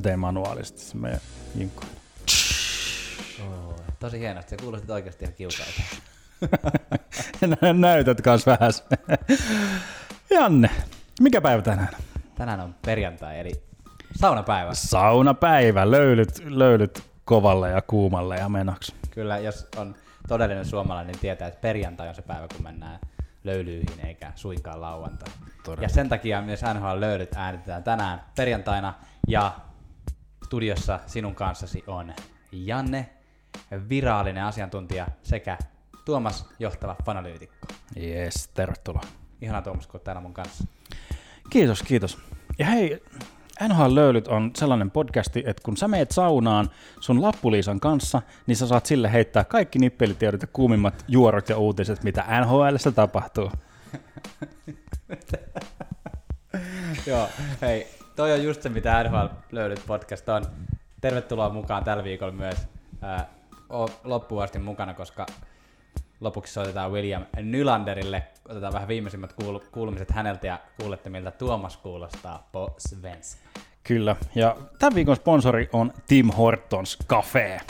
Mä tein manuaalisesti se meidän jinkku. Oh, tosi hienosti, se kuulosti oikeasti ihan kiusalta. Näytät kans vähän. Janne, mikä päivä tänään? Tänään on perjantai, eli saunapäivä. Saunapäivä, löylyt, löylyt kovalle ja kuumalle ja menoksi. Kyllä, jos on todellinen suomalainen, niin tietää, että perjantai on se päivä, kun mennään löylyihin eikä suinkaan lauantai. Todella. Ja sen takia myös NHL löydyt äänitetään tänään perjantaina ja studiossa sinun kanssasi on Janne, virallinen asiantuntija sekä Tuomas, johtava fanalyytikko. Yes, tervetuloa. Ihana Tuomas, kun täällä mun kanssa. Kiitos, kiitos. Ja hei, NHL Löylyt on sellainen podcasti, että kun sä meet saunaan sun lappuliisan kanssa, niin sä saat sille heittää kaikki nippelitiedot ja kuumimmat juorot ja uutiset, mitä NHLssä tapahtuu. Joo, hei, toi on just se, mitä NHL löydyt podcast on. Tervetuloa mukaan tällä viikolla myös ää, loppuun asti mukana, koska lopuksi soitetaan William Nylanderille. Otetaan vähän viimeisimmät kuul- kuulumiset häneltä ja kuulette, miltä Tuomas kuulostaa po Svens. Kyllä, ja tämän viikon sponsori on Tim Hortons Cafe.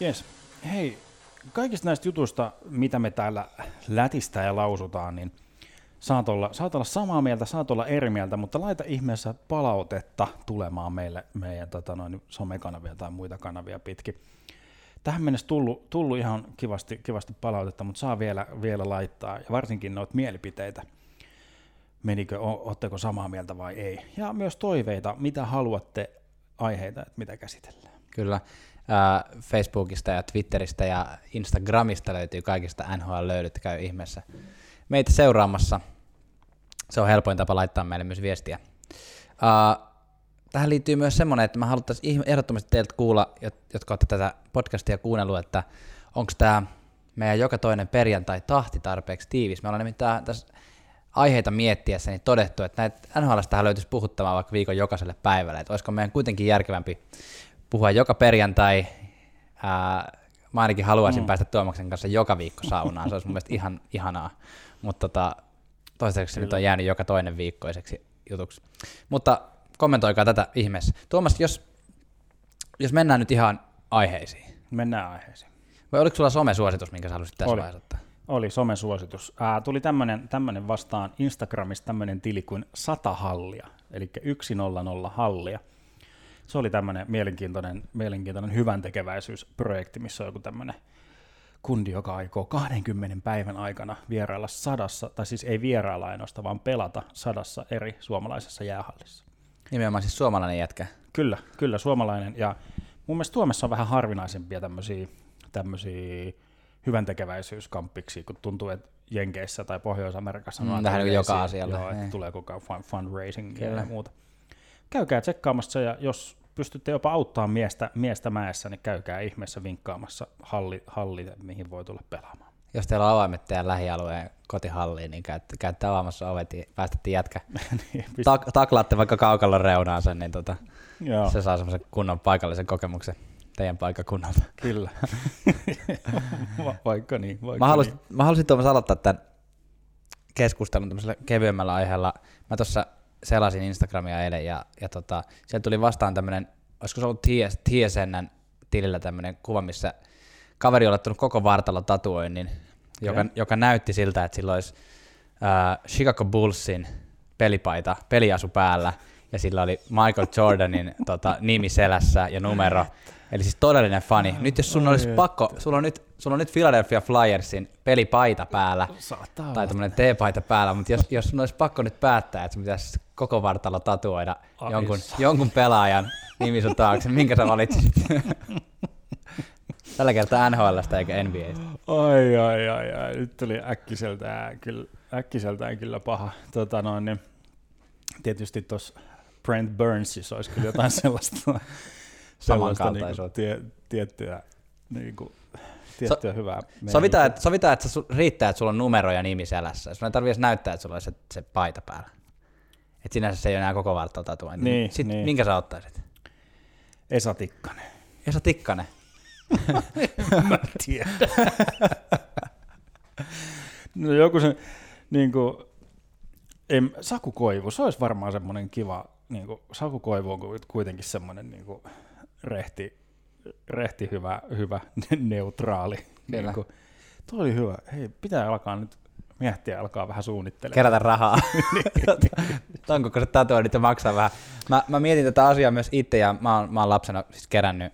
Yes. Hei, kaikista näistä jutuista, mitä me täällä lätistä ja lausutaan, niin saat olla, saat olla samaa mieltä, saat olla eri mieltä, mutta laita ihmeessä palautetta tulemaan meille meidän tota noin, somekanavia tai muita kanavia pitkin. Tähän mennessä tullut, tullut ihan kivasti, kivasti palautetta, mutta saa vielä, vielä laittaa, ja varsinkin noita mielipiteitä. Menikö, ootteko samaa mieltä vai ei? Ja myös toiveita, mitä haluatte aiheita, että mitä käsitellään. Kyllä. Facebookista ja Twitteristä ja Instagramista löytyy kaikista NHL-löydyt, käy ihmeessä meitä seuraamassa. Se on helpoin tapa laittaa meille myös viestiä. tähän liittyy myös semmoinen, että mä haluttaisiin ehdottomasti teiltä kuulla, jotka olette tätä podcastia kuunnellut, että onko tämä meidän joka toinen perjantai tahti tarpeeksi tiivis. Me ollaan nimittäin tässä aiheita miettiessä niin todettu, että näitä NHLstä löytyisi puhuttamaan vaikka viikon jokaiselle päivälle, että olisiko meidän kuitenkin järkevämpi puhua joka perjantai. Ää, mä ainakin haluaisin mm. päästä Tuomaksen kanssa joka viikko saunaan, se olisi mun mielestä ihan ihanaa, mutta tota, toistaiseksi se nyt on jäänyt joka toinen viikkoiseksi jutuksi. Mutta kommentoikaa tätä ihmeessä. Tuomas, jos, jos mennään nyt ihan aiheisiin. Mennään aiheisiin. Vai oliko sulla somesuositus, minkä sä haluaisit tässä Oli. vaiheessa ottaa? Oli somesuositus. Ää, tuli tämmönen, tämmönen vastaan Instagramista tämmöinen tili kuin 100 hallia, eli 100 hallia se oli tämmöinen mielenkiintoinen, mielenkiintoinen hyvän tekeväisyysprojekti, missä on joku tämmöinen kundi, joka aikoo 20 päivän aikana vierailla sadassa, tai siis ei vierailla ainoastaan, vaan pelata sadassa eri suomalaisessa jäähallissa. Nimenomaan siis suomalainen jätkä. Kyllä, kyllä suomalainen. Ja mun mielestä Suomessa on vähän harvinaisempia tämmöisiä, tämmöisiä hyvän tekeväisyyskampiksi, kun tuntuu, että Jenkeissä tai Pohjois-Amerikassa mm, on tähän joka asialla. Joo, että tulee koko ajan fun, fundraising ja muuta käykää tsekkaamassa se, ja jos pystytte jopa auttamaan miestä, miestä mäessä, niin käykää ihmeessä vinkkaamassa halli, halli, mihin voi tulla pelaamaan. Jos teillä on avaimet teidän lähialueen kotihalliin, niin käytte, käytte avaamassa ovet ja päästätte jätkä. niin, Tak- taklaatte vaikka kaukalon reunaansa, niin tota, Joo. se saa semmoisen kunnon paikallisen kokemuksen teidän paikkakunnalta. Kyllä. Va- vaikka niin. Vaikka mä, halusin, niin. mä halusin Tuomas aloittaa tämän keskustelun tämmöisellä kevyemmällä aiheella. Mä tuossa selasin Instagramia eilen ja, ja tota, sieltä tuli vastaan tämmöinen, olisiko se ollut TS, TSNn tilillä tämmöinen kuva, missä kaveri on laittanut koko vartalo tatuoinnin, joka, joka näytti siltä, että sillä olisi äh, Chicago Bullsin pelipaita, peliasu päällä, ja sillä oli Michael Jordanin tota, nimi selässä ja numero. Eli siis todellinen fani. Nyt jos sun olisi pakko, sulla on nyt, sulla on nyt Philadelphia Flyersin pelipaita päällä, Saattaa tai tämmöinen T-paita päällä, mutta jos, jos sun olisi pakko nyt päättää, että sun pitäisi koko vartalo tatuoida jonkun, jonkun pelaajan nimi sun taakse, minkä sä valitsisit? Tällä kertaa NHLstä eikä NBAstä. Ai, ai, ai, ai. Nyt tuli äkkiseltään kyllä, äkkiseltään kyllä paha. Tota noin, niin, tietysti tuossa Brent Burnsissa olisi kyllä jotain sellaista, sellaista niin kuin, tie, tiettyä, niin kuin, tiettyä so, hyvää. Sovitaan, että, sovitaan, että su, riittää, että sulla on numero ja nimi selässä. Sun ei tarvitse näyttää, että sulla on se, se paita päällä. Että sinänsä se ei ole enää koko vartalo tatuointi. Niin, Sitten niin. minkä sä ottaisit? Esa Tikkanen. Esa Tikkanen. Mä tiedän. no joku se, niin kuin, em, Saku Koivu, se olisi varmaan semmoinen kiva, niin kuin, Saku Koivu on kuitenkin semmoinen niin kuin, rehti, rehti hyvä, hyvä neutraali. Kyllä. Niin kuin, tuo oli hyvä. Hei, pitää alkaa nyt miettiä, alkaa vähän suunnittelemaan. Kerätä rahaa. Tuon kokoiset tatuoinnit ja maksaa vähän. Mä, mä mietin tätä asiaa myös itse ja mä oon, mä oon lapsena siis kerännyt,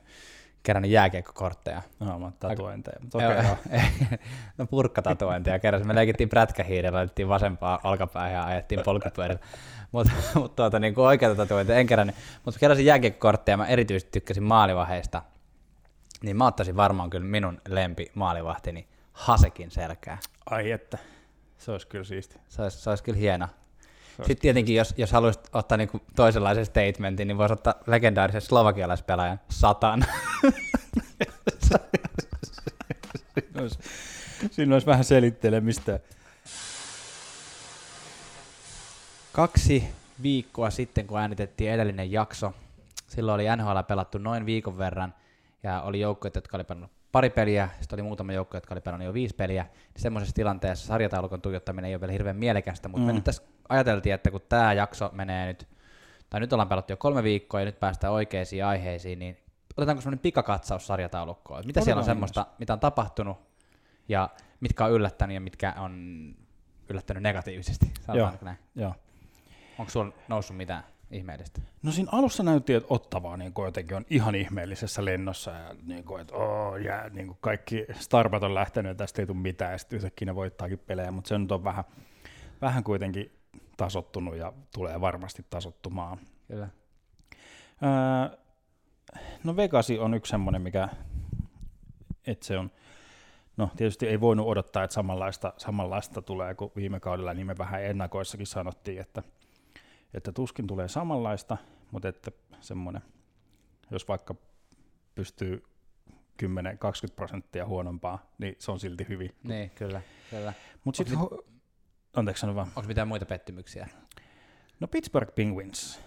kerännyt jääkiekkokortteja. No, mä oon tatuointeja. Mutta Joo, okei, joo. no purkkatatuointia keräsin. Me leikittiin prätkähiirillä, laitettiin vasempaa alkapäähän ja ajettiin polkupyörillä. Mutta mut tuota, niin oikeita tatuointeja en kerännyt. Mutta keräsin jääkiekkokortteja, mä erityisesti tykkäsin maalivaheista. Niin mä ottaisin varmaan kyllä minun lempi maalivahtini Hasekin selkää. Ai että, se olisi kyllä siisti. Se olisi, se olisi kyllä hieno. Sitten tietenkin, jos, jos haluaisit ottaa niinku toisenlaisen statementin, niin voisi ottaa legendaarisen slovakialaispelaajan Satan. Siinä olisi, siinä olisi vähän selittelemistä. Kaksi viikkoa sitten, kun äänitettiin edellinen jakso, silloin oli NHL pelattu noin viikon verran, ja oli joukkueet, jotka oli pelannut pari peliä, sitten oli muutama joukko, jotka oli pelannut jo viisi peliä. Niin semmoisessa tilanteessa sarjataulukon tuijottaminen ei ole vielä hirveän mielekästä, mutta mm. me nyt tässä ajateltiin, että kun tämä jakso menee nyt, tai nyt ollaan pelattu jo kolme viikkoa ja nyt päästään oikeisiin aiheisiin, niin otetaanko semmoinen pikakatsaus sarjataulukkoon? Mitä siellä on semmoista, mitä on tapahtunut, ja mitkä on yllättänyt ja mitkä on yllättänyt negatiivisesti, sanotaanko näin? Joo. Onko sulla noussut mitään ihmeellistä? No siinä alussa näytti, että Ottavaa niin jotenkin on ihan ihmeellisessä lennossa ja niin kuin, että oo, jää, niin kuin kaikki starbat on lähtenyt ja tästä ei tule mitään ja sitten yhtäkkiä ne voittaakin pelejä, mutta se nyt on vähän, vähän kuitenkin tasottunut ja tulee varmasti tasottumaan. Kyllä. Öö, no Vegasi on yksi semmoinen, mikä, että se on, no tietysti ei voinut odottaa, että samanlaista, samanlaista tulee kuin viime kaudella, niin me vähän ennakoissakin sanottiin, että, että tuskin tulee samanlaista, mutta että semmoinen, jos vaikka pystyy 10-20 prosenttia huonompaa, niin se on silti hyvin. Niin, kyllä. kyllä. Mutta sitten, ho- anteeksi sano vaan. Onko mitään muita pettymyksiä? No Pittsburgh Penguins.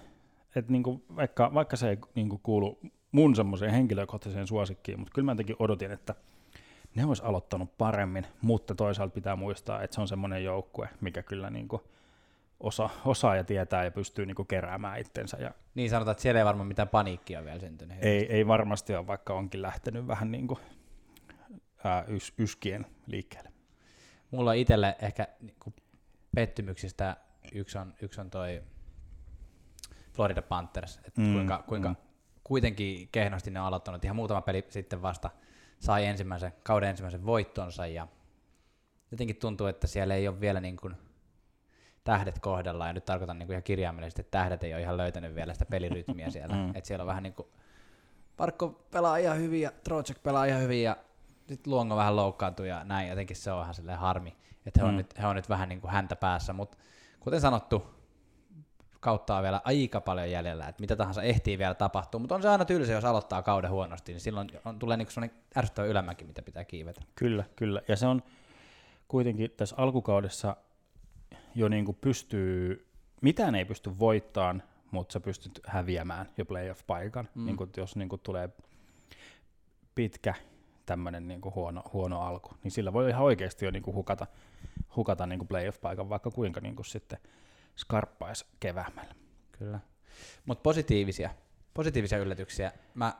Et niinku, vaikka, vaikka se ei niinku kuulu mun semmoiseen henkilökohtaiseen suosikkiin, mutta kyllä mä jotenkin odotin, että ne olisi aloittanut paremmin, mutta toisaalta pitää muistaa, että se on semmoinen joukkue, mikä kyllä niinku osa, osaa ja tietää ja pystyy niinku keräämään itsensä. Ja Niin sanotaan, että siellä ei varmaan mitään paniikkia vielä syntynyt. ei, ei varmasti ole, vaikka onkin lähtenyt vähän niinku, ää, ys, yskien liikkeelle. Mulla on itselle ehkä niinku pettymyksistä yksi on, yksi on toi Florida Panthers, että Mm, kuinka, kuinka mm. kuitenkin kehnosti ne on aloittanut. Ihan muutama peli sitten vasta sai ensimmäisen, kauden ensimmäisen voittonsa ja jotenkin tuntuu, että siellä ei ole vielä niin kuin tähdet kohdallaan, ja nyt tarkoitan niin kuin ihan kirjaimellisesti, että tähdet ei ole ihan löytänyt vielä sitä pelirytmiä siellä. Mm. että siellä on vähän niin kuin Parkko pelaa ihan hyvin ja Trocek pelaa ihan hyvin ja sitten Luongo vähän loukkaantui ja näin, jotenkin se on vähän silleen harmi, että he on, Mm. nyt, he on nyt vähän niin kuin häntä päässä, mutta kuten sanottu, kautta on vielä aika paljon jäljellä, että mitä tahansa ehtii vielä tapahtua, mutta on se aina tylsä, jos aloittaa kauden huonosti, niin silloin on, tulee niin sellainen ärsyttävä ylämäki, mitä pitää kiivetä. Kyllä, kyllä. Ja se on kuitenkin tässä alkukaudessa jo niin kuin pystyy, mitään ei pysty voittamaan, mutta sä pystyt häviämään jo playoff-paikan, Mm. niin kuin, jos niin kuin tulee pitkä tämmöinen niin huono, huono alku, niin sillä voi ihan oikeasti jo niin kuin hukata, hukata niin kuin playoff-paikan, vaikka kuinka niin kuin sitten skarppaisi keväämällä. Kyllä. Mutta positiivisia, positiivisia yllätyksiä. Mä,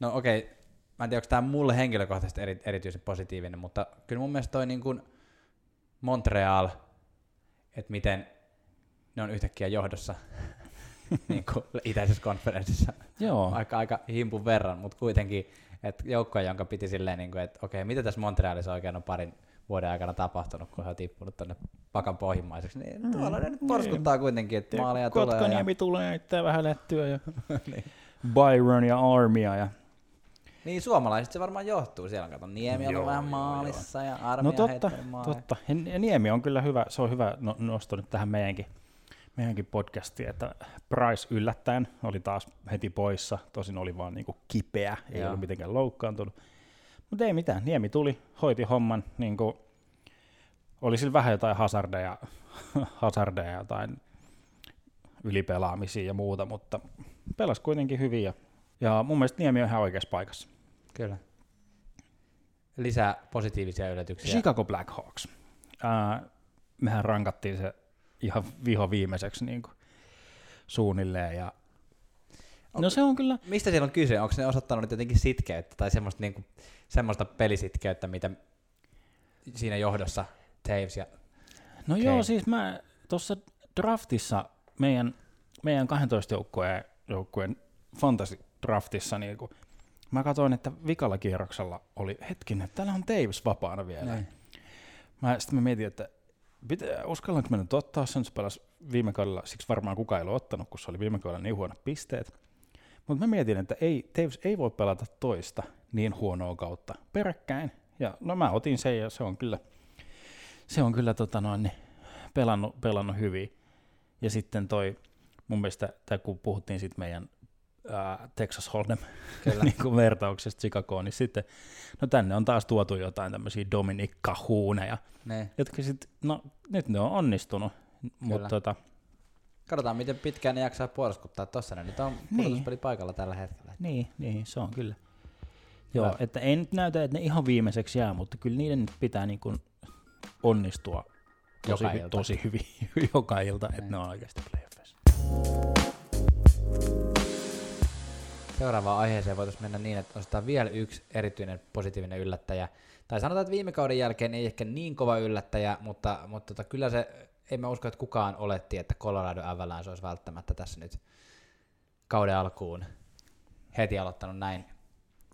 no okei, mä en tiedä, onko tämä mulle henkilökohtaisesti eri, erityisen positiivinen, mutta kyllä mun mielestä toi niin kuin Montreal, että miten ne on yhtäkkiä johdossa niin kuin itäisessä konferenssissa Joo, aika, aika himpun verran, mutta kuitenkin, että joukkoja, jonka piti silleen, niin kuin, että okei, mitä tässä Montrealissa oikein on parin vuoden aikana tapahtunut, kun he on tippunut tuonne pakan pohjimmaiseksi, niin Mm, tuolla ne nyt niin. porskuttaa kuitenkin, että maaleja tulee. Ja, Kotkaniemi tulee heittää vähän lättyä ja niin. Byron ja Armia ja niin suomalaiset se varmaan johtuu, siellä on kato Niemi on Joo, vähän joo, maalissa ja No Armia totta, totta. Ja ja Niemi on kyllä hyvä, se on hyvä no, nosto nyt tähän meidänkin, meidänkin podcastiin, että Price yllättäen oli taas heti poissa, tosin oli vaan niinku kipeä, ei Joo. ollut mitenkään loukkaantunut. Mutta ei mitään, Niemi tuli, hoiti homman, niinku, oli sillä vähän jotain hazardeja, hazardeja jotain ylipelaamisia ja muuta, mutta pelasi kuitenkin hyvin ja Ja mun mielestä Niemi on ihan oikeassa paikassa. Kyllä. Lisää positiivisia yllätyksiä. Chicago Blackhawks. Ää, mehän rankattiin se ihan viho viimeiseksi niin kuin, suunnilleen. Ja... No se on kyllä... Mistä siellä on kyse? Onko ne osoittanut nyt jotenkin sitkeyttä tai semmoista, niinku, semmoista pelisitkeyttä, mitä siinä johdossa Taves ja No Okei. joo, siis mä tuossa draftissa, meidän, meidän 12 joukkueen, joukkueen fantasy draftissa, niin kun mä katsoin, että vikalla kierroksella oli hetkinen, että täällä on Taves vapaana vielä. Näin. Mä, sitten mä mietin, että pitää, uskallanko mä nyt ottaa sen, se pelasi viime kaudella, siksi varmaan kukaan ei ole ottanut, kun se oli viime kaudella niin huonot pisteet. Mutta mä mietin, että ei, Taves ei voi pelata toista niin huonoa kautta peräkkäin. Ja no mä otin sen ja se on kyllä, se on kyllä tota noin, niin pelannut, pelannut hyvin. Ja sitten toi, mun mielestä, tää kun puhuttiin sitten meidän ää, Texas Hold'em niin kuin vertauksesta Chicagoon, niin sitten, no tänne on taas tuotu jotain tämmöisiä Dominic Cahuneja, Ne. jotka sitten, no nyt ne on onnistunut, mutta tota, Katsotaan, miten pitkään ne jaksaa puoluskuttaa tossa. Ne nyt on Niin. puolustuspeli paikalla tällä hetkellä. niin, niin, se on kyllä. Hyvä. Joo, että ei nyt näytä, että ne ihan viimeiseksi jää, mutta kyllä niiden nyt pitää niin kuin onnistua tosi, Joka tosi hyvin joka ilta, että Näin. ne on oikeasti playoffissa. Seuraavaan aiheeseen voitaisiin mennä niin, että nostetaan vielä yksi erityinen positiivinen yllättäjä. Tai sanotaan, että viime kauden jälkeen ei ehkä niin kova yllättäjä, mutta, mutta tota, kyllä se, ei mä usko, että kukaan oletti, että Colorado Avalanche olisi välttämättä tässä nyt kauden alkuun heti aloittanut näin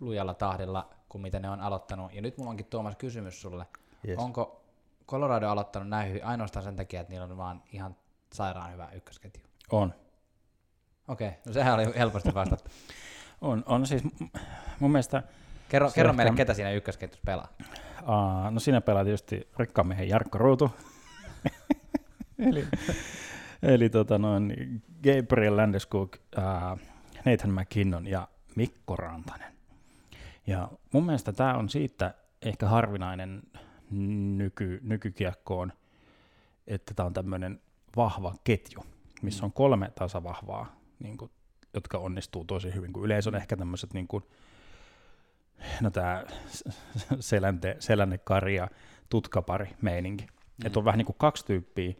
lujalla tahdilla kuin mitä ne on aloittanut. Ja nyt mulla onkin Tuomas kysymys sulle. Yes. Onko Colorado aloittanut näin hyvin ainoastaan sen takia, että niillä on vaan ihan sairaan hyvä ykkösketju? On. Okei, okay, no sehän oli helposti vastattu. On, on siis mun mielestä, Kerro, kerro ehkä- meille, ketä siinä ykkösketjussa pelaa. uh, no siinä pelaa tietysti rikkaan miehen Jarkko Ruutu, eli, eli tota noin, Gabriel Landeskog, uh, Nathan McKinnon ja Mikko Rantanen. Ja mun mielestä tämä on siitä ehkä harvinainen nyky, nykykiekkoon, että tämä on tämmöinen vahva ketju, missä on kolme tasavahvaa, niin kuin, jotka onnistuu tosi hyvin, kun yleensä on ehkä tämmöiset niin kuin, no tämä selänte, selännekari ja tutkapari meininki. Mm. Että on vähän niin kuin kaksi tyyppiä,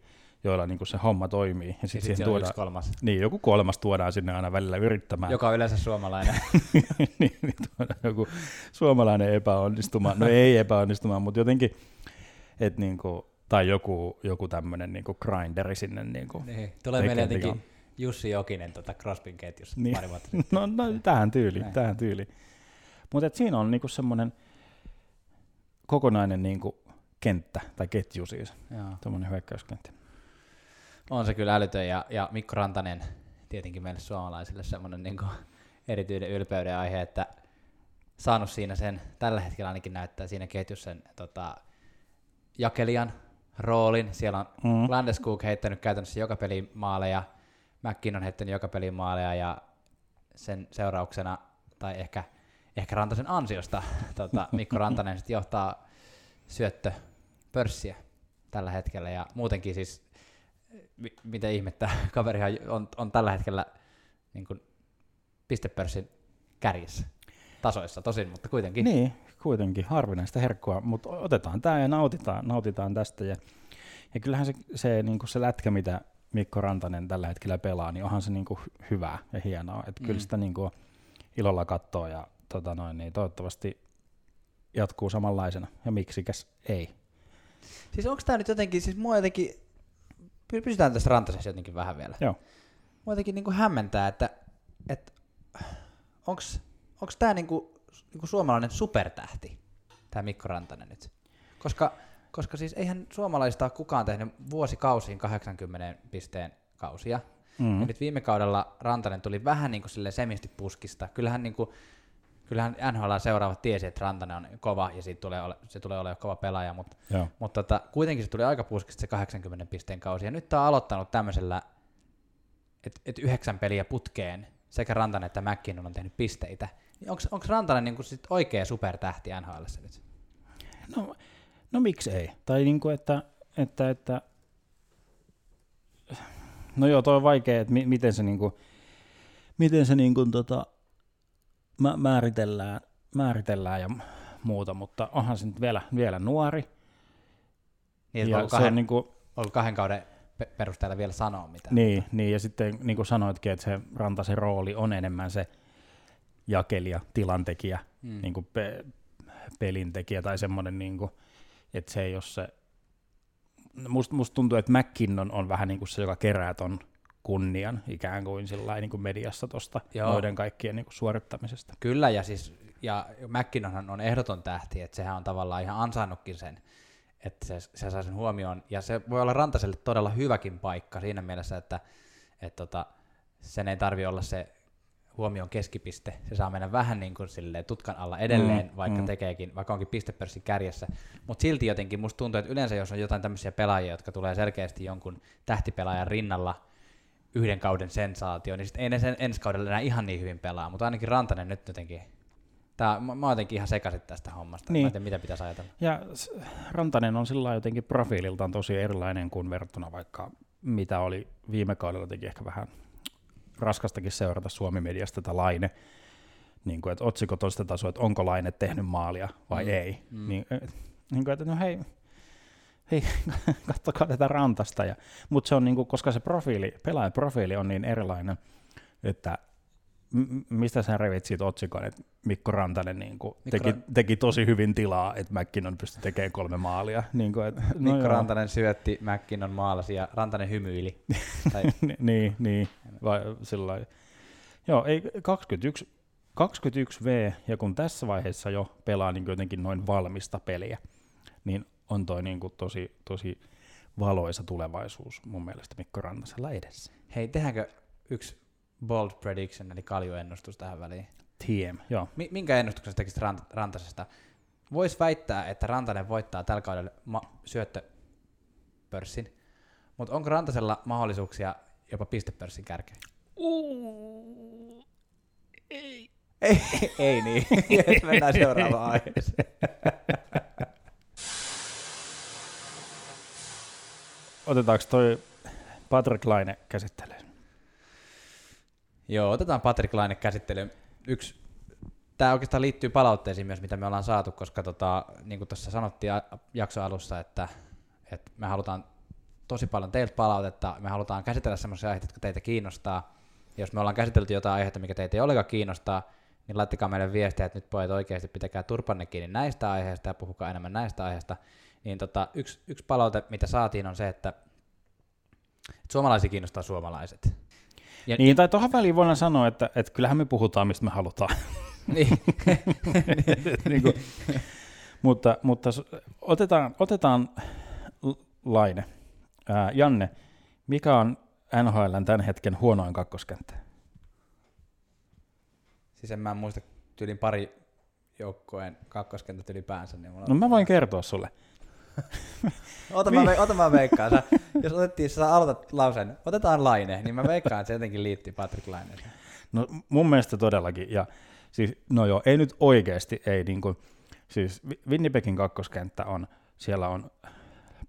joilla niin kuin se homma toimii. Ja Ja sitten on tuodaan, yksi kolmas, niin, joku kolmas tuodaan sinne aina välillä yrittämään. joka on yleensä suomalainen. niin, niin tuodaan joku suomalainen epäonnistuma. No ei epäonnistumaan, mutta jotenkin, että niin kuin, tai joku, joku tämmöinen niin grinderi sinne. Niin kuin. niin. Tulee meille jotenkin Jussi Jokinen tota Crosbyn ketjussa Niin. pari vuotta sitten. No, no tähän tyyliin, Näin. tähän tyyliin. Mutta siinä on niinku semmoinen kokonainen niinku kenttä, tai ketju siis, tuommoinen hyökkäyskenttä. On se kyllä älytön ja, ja Mikko Rantanen tietenkin meille suomalaisille semmoinen niin erityinen ylpeyden aihe, että saanut siinä sen, tällä hetkellä ainakin näyttää siinä ketjussa sen tota, jakelijan roolin. Siellä on Mm. Landeskog heittänyt käytännössä joka peli maaleja, McKinnon on heittänyt joka peli maaleja ja sen seurauksena, tai ehkä, ehkä Rantasen ansiosta, tota, Mikko Rantanen sitten johtaa syöttö pörssiä tällä hetkellä ja muutenkin siis, mi- mitä ihmettä, kaverihan on, on tällä hetkellä niin kuin pistepörssin kärjessä tasoissa tosin, mutta kuitenkin. Niin, kuitenkin harvinaista herkkua, mutta otetaan tämä ja nautitaan, nautitaan tästä. Ja, ja kyllähän se, se, niin se lätkä, mitä Mikko Rantanen tällä hetkellä pelaa, niin onhan se niin hyvää ja hienoa. Että mm. kyllä sitä niin ilolla katsoo ja tota noin, niin toivottavasti jatkuu samanlaisena. Ja miksikäs ei. Siis onko tämä nyt jotenkin, siis mua jotenkin, py- pysytään tässä rantasessa jotenkin vähän vielä. Joo. Mua jotenkin niinku hämmentää, että, että onko tämä niinku, niinku suomalainen supertähti, tämä Mikko Rantanen nyt? Koska, koska siis eihän suomalaisista ole kukaan tehnyt vuosikausiin 80 pisteen kausia. Mm. Ja nyt viime kaudella Rantanen tuli vähän niin kuin sille semisti puskista. Kyllähän, niin kuin, kyllähän NHL seuraavat tiesi, että Rantanen on kova ja siitä tulee ole, se tulee olemaan kova pelaaja, mutta, Joo. mutta tota, kuitenkin se tuli aika puskista se 80 pisteen kausi. Ja nyt tämä on aloittanut tämmöisellä, että et yhdeksän peliä putkeen sekä Rantanen että McKinnon on tehnyt pisteitä. Onko Rantanen niin kuin sit oikea supertähti NHL nyt? No, no miksi ei? Tai niin kuin, että, että, että, no joo, toi on vaikea, että mi, miten se, niin kuin, miten se niin kuin, tota, mä, määritellään, määritellään ja muuta, mutta onhan se nyt vielä, vielä nuori. Niin, ja ollut, se kahden, on niin kuin, ollut kahden kauden pe- perusteella vielä sanoa mitään. niin, niin, ja sitten niin kuin sanoitkin, että se Rantasen rooli on enemmän se jakelija, tilantekijä, Mm. niin kuin pe- pelintekijä tai semmoinen, niin kuin, että se ei ole se, musta must tuntuu, että McKinnon on vähän niin kuin se, joka kerää ton kunnian ikään kuin sillä niin kuin mediassa tuosta noiden kaikkien niin kuin suorittamisesta. Kyllä, ja siis ja McKinnonhan on ehdoton tähti, että sehän on tavallaan ihan ansainnutkin sen, että se, se saa sen huomioon, ja se voi olla Rantaselle todella hyväkin paikka siinä mielessä, että et tota, sen ei tarvi olla se huomion keskipiste, se saa mennä vähän niin kuin silleen tutkan alla edelleen, Mm, vaikka mm. tekeekin, vaikka onkin pistepörssin kärjessä, mutta silti jotenkin musta tuntuu, että yleensä jos on jotain tämmöisiä pelaajia, jotka tulee selkeästi jonkun tähtipelaajan rinnalla, yhden kauden sensaatio, niin sit ei ne sen ensi kaudella enää ihan niin hyvin pelaa, mutta ainakin Rantanen nyt jotenkin, tää, mä, mä oon jotenkin ihan sekaisin tästä hommasta, Niin. mä en tiedä mitä pitäisi ajatella. Ja Rantanen on sillä jotenkin profiililtaan tosi erilainen kuin verrattuna vaikka mitä oli viime kaudella teki ehkä vähän raskastakin seurata Suomi-mediasta tätä Laine, niin kuin, että otsikot on sitä tasoa, että onko Laine tehnyt maalia vai Mm, ei. mm. Niin, niin kuin, että no hei, hei kattokaa tätä Rantasta. Ja, mutta se on niin kuin, koska se profiili, pelaajan profiili on niin erilainen, että mistä sä revit siitä otsikon, että Mikko Rantanen niin kuin Mikko teki, Ra- teki tosi hyvin tilaa, että McKinnon pystyi tekemään kolme maalia. Niin kuin, että, no Mikko joo. Rantanen syötti, McKinnon maalasi ja Rantanen hymyili. tai, Ni- niin, niin. Vai, sillä. Joo, ei, 21, 21V, ja kun tässä vaiheessa jo pelaa niin jotenkin noin valmista peliä, niin on toi niin kuin tosi, tosi valoisa tulevaisuus mun mielestä Mikko Rantasella edessä. hei, tehdäänkö yksi bold prediction, eli kaljuennustus tähän väliin? TM, joo. Mi- minkä ennustuksen tekisit Rant- Rantasesta? Voisi väittää, että Rantanen voittaa tällä kaudella ma- syöttöpörssin, mutta onko Rantasella mahdollisuuksia jopa pistepörssin kärkeen? ei. Ei, ei niin. Mennään seuraavaan aiheeseen. Otetaanko toi Patrick Laine käsittelee? Joo, otetaan Patrick Laine käsittelyyn. Yksi, tämä oikeastaan liittyy palautteisiin myös, mitä me ollaan saatu, koska tota, niin kuin tuossa sanottiin jakson alussa, että, että me halutaan tosi paljon teiltä palautetta, me halutaan käsitellä sellaisia aiheita, jotka teitä kiinnostaa. Ja jos me ollaan käsitelty jotain aihetta, mikä teitä ei ollenkaan kiinnostaa, niin laittakaa meille viestiä, että nyt pojat oikeasti pitäkää turpanne kiinni näistä aiheista ja puhukaa enemmän näistä aiheista. Niin tota, yksi, yksi palaute, mitä saatiin, on se, että, että suomalaisia kiinnostaa suomalaiset. Ja, Niin, tai tuohon väliin voidaan sanoa, että, että kyllähän me puhutaan, mistä me halutaan. niin. niin kuin, mutta mutta otetaan, otetaan Laine. Ää, Janne, mikä on NHLn tämän hetken huonoin kakkoskenttä? Siis en mä muista tyylin pari joukkojen kakkoskentät ylipäänsä. Niin. No mä voin kertoa sulle. Ota, mä, ve- ota mä veikkaan. Sä, jos otettiin, sä aloitat lauseen, otetaan Laine, niin mä veikkaan, että se jotenkin liittyy Patrick Laineen. No mun mielestä todellakin. Ja siis, no joo, ei nyt oikeasti, ei niin kuin, siis Winnipegin kakkoskenttä on, siellä on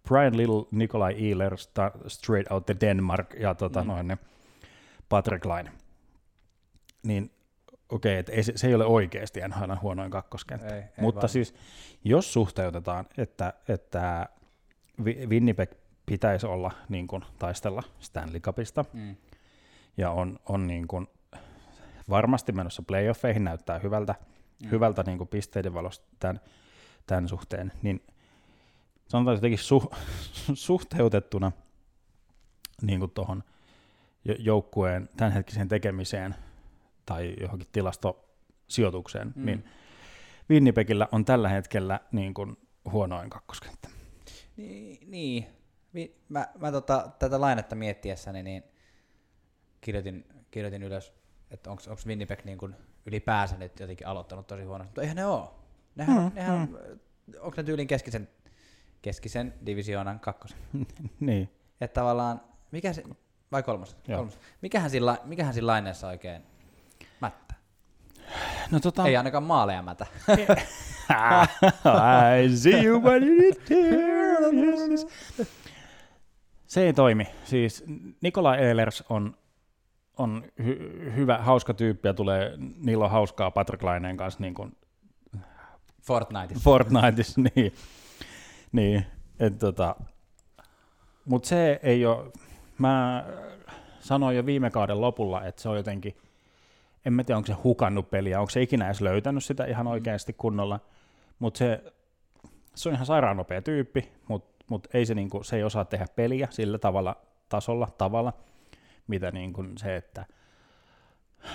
Brian Little, Nikolai Ehler, Sta- Straight Out the Denmark ja tota, mm. noin ne Patrick Laine. Niin okei, okay, se, se ei ole oikeasti NHL huonoin kakkoskenttä. Ei, ei Mutta vaan. siis jos suhteutetaan, että, että Winnipeg pitäisi olla niin kuin, taistella Stanley Cupista, Mm. ja on, on niin kuin varmasti menossa playoffeihin, näyttää hyvältä, Mm. mm. hyvältä niin kuin pisteiden valosta tämän, tämän suhteen, niin sanotaan jotenkin su, suhteutettuna niin kuin tuohon joukkueen tämänhetkiseen tekemiseen tai johonkin tilastosijoitukseen, Mm. niin Winnipegillä on tällä hetkellä niin kuin huonoin kakkoskenttä. Niin, niin. Mä, mä tota, tätä lainetta miettiessäni niin kirjoitin, kirjoitin ylös, että onko Winnipeg niin kuin ylipäänsä nyt jotenkin aloittanut tosi huonosti, mutta eihän ne ole. Nehän, mm, nehän, mm. onko ne tyylin keskisen, keskisen divisioonan kakkosen? niin. Että tavallaan, mikä se, vai kolmas? Kolmas. Mikähän, sillä, mikähän sillä laineessa oikein? No tota, Ei ainakaan maaleja mätä. I see you what you. Yes, yes. Se ei toimi. Siis Nikola Ehlers on on hy- hyvä, hauska tyyppi ja tulee, niillä on hauskaa Patrick Laineen kanssa niin kuin Fortniteissa. Fortniteissa, niin. niin et tota, mutta se ei ole, mä sanoin jo viime kauden lopulla, että se on jotenkin, en mä tiedä onko se hukannut peliä, onko se ikinä edes löytänyt sitä ihan oikeasti kunnolla, mutta se, se on ihan sairaan nopea tyyppi, mutta mut ei se, niinku, se ei osaa tehdä peliä sillä tavalla, tasolla, tavalla, mitä niinku se, että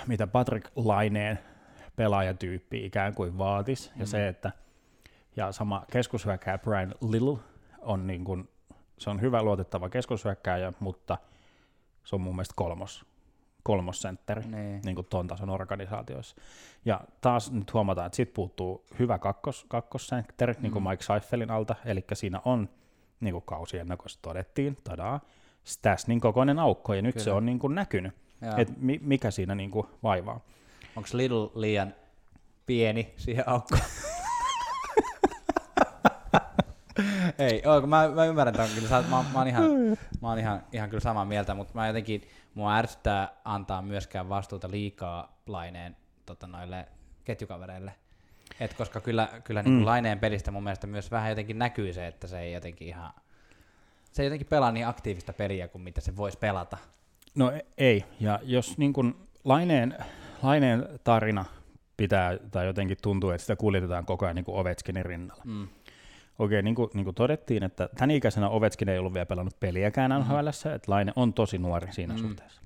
mitä Patrick Laineen pelaajatyyppi ikään kuin vaatisi, mm. ja se, että ja sama keskushyökkääjä Brian Little on niin kuin, se on hyvä luotettava keskushyökkääjä, mutta se on mun mielestä kolmos, kolmossentteri Niin. niin kuin ton tason organisaatioissa. Ja taas nyt huomataan, että siitä puuttuu hyvä kakkos, kakkosentteri, niin kuin Mike Seifelin alta, eli siinä on, niin kuin kausiennakoissa todettiin, tadaa, Stasnin kokoinen aukko, ja nyt Kyllä. se on niin kuin näkynyt, että mi, mikä siinä niin kuin vaivaa. Onko Lidl liian pieni siihen aukkoon? Ei, oo, mä, mä ymmärrän tämän kyllä. Sä, mä, mä, oon ihan, mä oon ihan, ihan kyllä samaa mieltä, mutta mä jotenkin, mua ärsyttää antaa myöskään vastuuta liikaa laineen tota, noille ketjukavereille. Et koska kyllä, kyllä niin Mm. laineen pelistä mun mielestä myös vähän jotenkin näkyy se, että se ei jotenkin ihan, se ei jotenkin pelaa niin aktiivista peliä kuin mitä se voisi pelata. No ei, ja jos niin kun Laineen, Laineen tarina pitää, tai jotenkin tuntuu, että sitä kuljetetaan koko ajan niin kuin Ovechkinin rinnalla. Mm. Okei, niin kuin, niin kuin todettiin, että tämän ikäisenä Ovechkin ei ollut vielä pelannut peliäkään Mm-hmm. NHLssä, että Laine on tosi nuori siinä mm. suhteessa.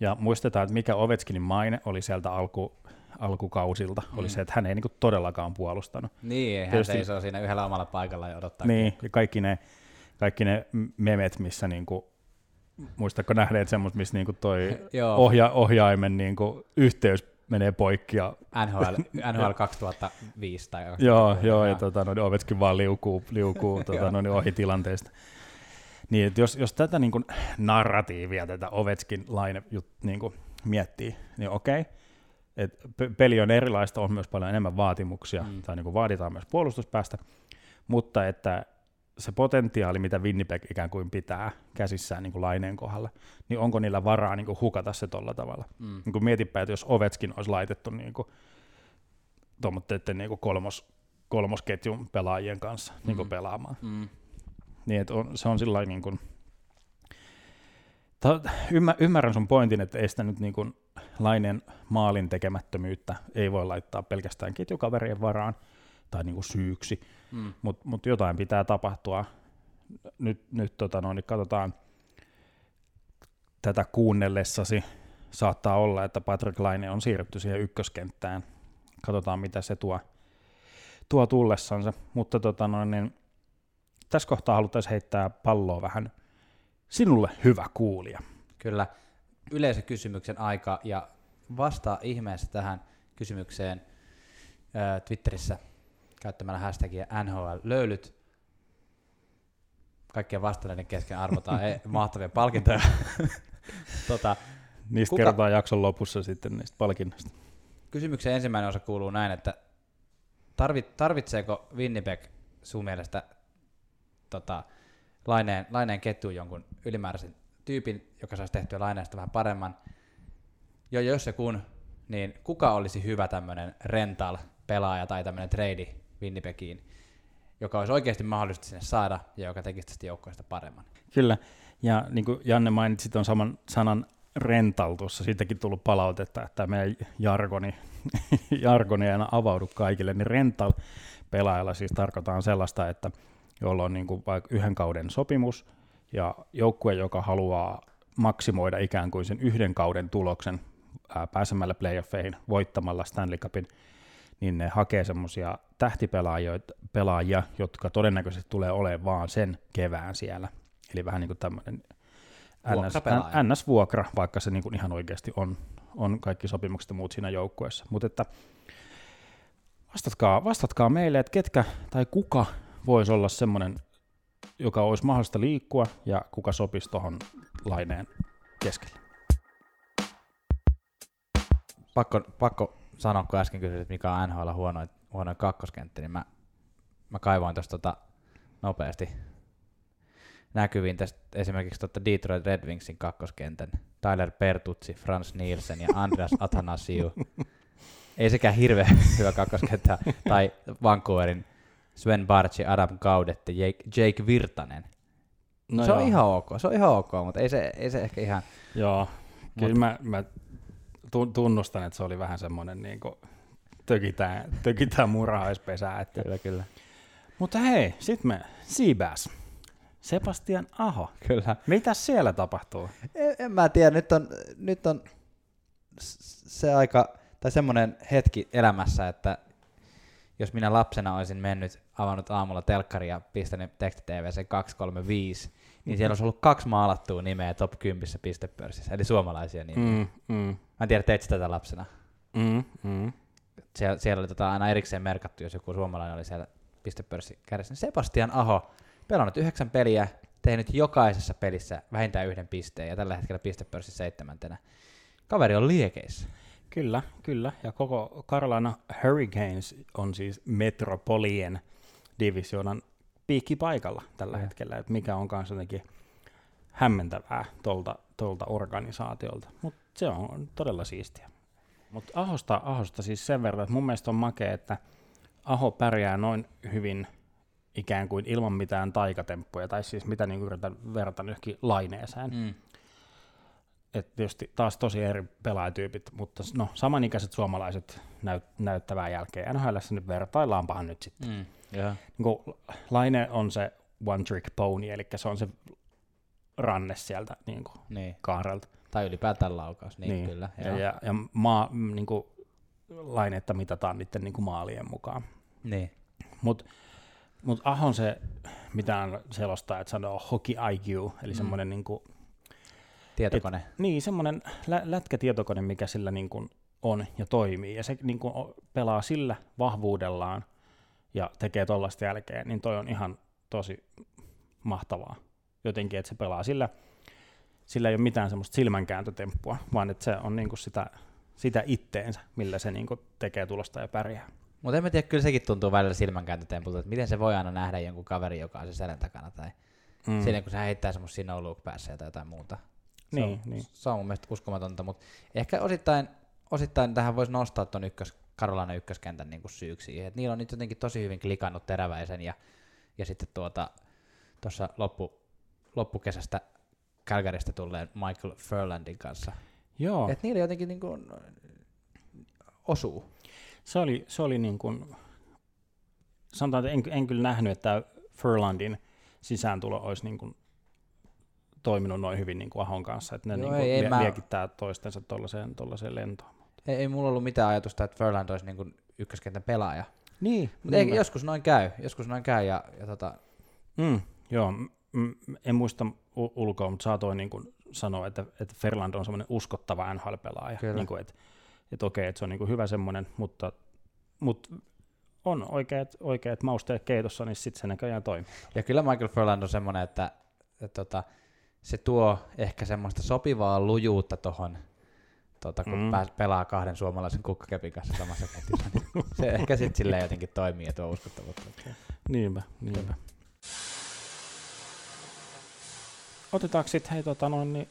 Ja muistetaan, että mikä Ovechkinin maine oli sieltä alku, alkukausilta, mm. oli se, että hän ei niin kuin todellakaan puolustanut. Niin, hän Tietysti- seisoo siinä yhdellä omalla paikalla ja odottaa. Niin, ja kaikki ne, kaikki ne memet, missä niinku, muistatko nähneet semmoista, missä niinku toi Joo. ohja, ohjaimen niinku yhteys menee poikki ja NHL, NHL 2005 tai Joo, joo, ja tota, no, Ovechkin vaan liukuu, liukuu tota, no, ohi tilanteesta. Niin, että jos, jos tätä niin kuin, narratiivia, tätä Ovechkin laine jut, niin kuin, miettii, niin okei, et pe- peli on erilaista, on myös paljon enemmän vaatimuksia, mm. tai niin kuin, vaaditaan myös puolustuspäästä, mutta että se potentiaali, mitä Winnipeg ikään kuin pitää käsissään niin kuin laineen kohdalla, niin onko niillä varaa niin kuin, hukata se tolla tavalla? Mm. Niin kuin mietipä, että jos Ovechkin olisi laitettu niin kuin, tuommoitteiden niin kuin kolmos, kolmosketjun pelaajien kanssa mm. niin kuin pelaamaan. Mm. Niin, että on, se on sillä niin kuin, ta, ymmär, ymmärrän sun pointin, että ei sitä nyt niin kuin lainen maalin tekemättömyyttä ei voi laittaa pelkästään ketjukaverien varaan tai niin kuin syyksi, Mm. mutta mut jotain pitää tapahtua. Nyt, nyt tota noin, niin katsotaan tätä kuunnellessasi. Saattaa olla, että Patrick Laine on siirretty siihen ykköskenttään. Katsotaan, mitä se tuo, tuo tullessansa. Mutta tota noin, niin tässä kohtaa haluttaisiin heittää palloa vähän sinulle hyvä kuulija. Kyllä yleisökysymyksen aika ja vastaa ihmeessä tähän kysymykseen Twitterissä käyttämällä hashtagia NHL löylyt. Kaikkien vastanneiden kesken arvotaan e- mahtavia palkintoja. tota, Niistä Kuka- kerrotaan jakson lopussa sitten niistä palkinnoista. kysymyksen ensimmäinen osa kuuluu näin, että tarvit, tarvitseeko Winnipeg sun mielestä tota, laineen, laineen ketjuun jonkun ylimääräisen tyypin, joka saisi tehtyä laineesta vähän paremman? Jo jos ja kun, niin kuka olisi hyvä tämmöinen rental-pelaaja tai tämmöinen trade Winnipegiin, joka olisi oikeasti mahdollista sinne saada ja joka tekisi tästä joukkoista paremman? Kyllä, ja niin kuin Janne mainitsi tuon saman sanan rental tuossa, siitäkin tullut palautetta, että meidän jargoni, jargoni ei aina avaudu kaikille, niin rental pelaajalla siis tarkoitaan sellaista, että jolla on niin kuin vaikka yhden kauden sopimus ja joukkue, joka haluaa maksimoida ikään kuin sen yhden kauden tuloksen ää, pääsemällä playoffeihin voittamalla Stanley Cupin, niin ne hakee semmoisia tähtipelaajia, pelaajia, jotka todennäköisesti tulee olemaan vaan sen kevään siellä. Eli vähän niin kuin tämmöinen NS. NS-vuokra, vaikka se niin kuin ihan oikeasti on, on kaikki sopimukset ja muut siinä joukkueessa. Mutta että vastatkaa, vastatkaa meille, että ketkä tai kuka voisi olla semmoinen, joka olisi mahdollista liikkua ja kuka sopisi tuohon laineen keskelle. Pakko, pakko sanoa, kun äsken kysyit, että mikä on NHL huonoin, huonoin kakkoskenttä, niin mä, mä kaivoin tuosta tota nopeasti näkyviin tästä esimerkiksi tuota Detroit Red Wingsin kakkoskentän. Tyler Pertutsi, Franz Nielsen ja Andreas Athanasiu. Ei sekään hirveän hyvä kakkoskenttä. tai Vancouverin Sven Barchi, Adam Gaudet ja Jake, Jake Virtanen. No se joo. on ihan ok, se on ihan ok, mutta ei se, ei se ehkä ihan... Joo, kyllä Mut... mä, mä tunnustan, että se oli vähän semmoinen niin kuin tökitään, tökitään murhaispesää. Että... Kyllä, kyllä. Mutta hei, sit me Seabass. Sebastian Aho. Kyllä. Mitä siellä tapahtuu? En, en mä tiedä, nyt on, nyt on se aika, tai semmoinen hetki elämässä, että jos minä lapsena olisin mennyt, avannut aamulla telkkaria ja pistänyt teksti-tvc 235, niin siellä olisi ollut kaksi maalattua nimeä top 10 pistepörssissä, eli suomalaisia nimiä. Mm, mm. Mä en tiedä, teit tätä lapsena. Mm, mm. Siellä, siellä oli tota aina erikseen merkattu, jos joku suomalainen oli siellä pistepörssi kärjessä. Sebastian Aho, pelannut yhdeksän peliä, tehnyt jokaisessa pelissä vähintään yhden pisteen, ja tällä hetkellä pistepörssi seitsemäntenä. Kaveri on liekeissä. Kyllä, kyllä. Ja koko Carolina Hurricanes on siis Metropolien divisioonan piikkipaikalla tällä ja. hetkellä, että mikä on kanssa jotenkin hämmentävää tuolta, tuolta organisaatiolta. Mutta se on todella siistiä. Mutta Ahosta, Ahosta siis sen verran, että mun mielestä on makea, että Aho pärjää noin hyvin ikään kuin ilman mitään taikatemppuja, tai siis mitä niin yritän verrata johonkin laineeseen. Mm. Et tietysti taas tosi eri pelaajatyypit, mutta no, samanikäiset suomalaiset näyt, näyttävää jälkeen. NHL nyt vertaillaanpahan nyt sitten. Mm, yeah. niin Laine on se one trick pony, eli se on se ranne sieltä niin kuin niin. kaarelta. Tai ylipäätään laukaus, niin, niin. kyllä. Ja, ja, ja maa, niin kuin, lainetta mitataan niiden niin kuin maalien mukaan. Niin. Mutta mut Ahon se, mitä selostaa, että sanoo hockey IQ, eli mm. semmoinen niin kuin, Tietokone. Et, niin, semmoinen lä- lätkätietokone, mikä sillä niin kuin on ja toimii, ja se niin kuin pelaa sillä vahvuudellaan ja tekee tollaista jälkeen, niin toi on ihan tosi mahtavaa jotenkin, että se pelaa sillä, sillä ei ole mitään semmoista silmänkääntötemppua, vaan että se on niin kuin sitä, sitä itteensä, millä se niin kuin tekee tulosta ja pärjää. Mutta en mä tiedä, kyllä sekin tuntuu välillä silmänkääntötempulta, että miten se voi aina nähdä jonkun kaveri, joka on se selän takana, tai mm. siinä kun se heittää semmoista no look päässä tai jotain muuta. Se, niin, on, niin. se on mun mielestä uskomatonta, mutta ehkä osittain, osittain tähän voisi nostaa tuon ykkös, Karolainen ykköskentän niin syyksi että niillä on nyt jotenkin tosi hyvin klikannut teräväisen ja, ja sitten tuota, tuossa loppu, loppukesästä Calgarysta tulleen Michael Furlandin kanssa. Joo. Että niillä jotenkin niin kuin osuu. Se oli, se oli niin kuin, sanotaan, että en, en kyllä nähnyt, että Furlandin sisääntulo olisi niin kuin toiminut noin hyvin niin kuin Ahon kanssa, että ne Joo, niin ei, vie, liekittää toistensa tuollaiseen, tuollaiseen lentoon. Ei, ei mulla ollut mitään ajatusta, että Furland olisi niin kuin ykköskentän pelaaja. Niin. Mutta niin joskus noin käy, joskus noin käy ja, ja tota... Mm, joo, en muista ulkoa, mutta saatoin niin kuin sanoa, että, että Ferland on semmoinen uskottava NHL-pelaaja. Niin kuin, että, että okei, että se on niin kuin hyvä semmoinen, mutta, mutta on oikeat, oikeat mausteet keitossa, niin sitten se näköjään toimii. Ja kyllä Michael Ferland on semmoinen, että, että, että tota, se tuo ehkä semmoista sopivaa lujuutta tuohon, tota, kun mm. pääs, pelaa kahden suomalaisen kukkakepin kanssa samassa ketjussa. Niin se ehkä sitten silleen jotenkin toimii ja tuo uskottavuutta. Niinpä, niinpä. Otetaanko sitten hei tota noin, niin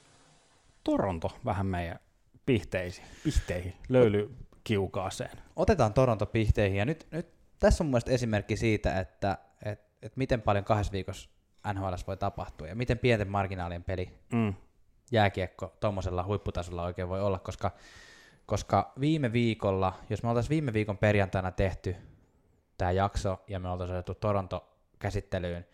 Toronto vähän meidän pihteisiin, pihteihin, löylykiukaaseen. Otetaan Toronto pihteihin ja nyt, nyt tässä on mun esimerkki siitä, että et, et miten paljon kahdessa viikossa NHL voi tapahtua ja miten pienten marginaalien peli mm. jääkiekko tuommoisella huipputasolla oikein voi olla, koska, koska viime viikolla, jos me oltaisiin viime viikon perjantaina tehty tämä jakso ja me oltaisiin otettu Toronto käsittelyyn,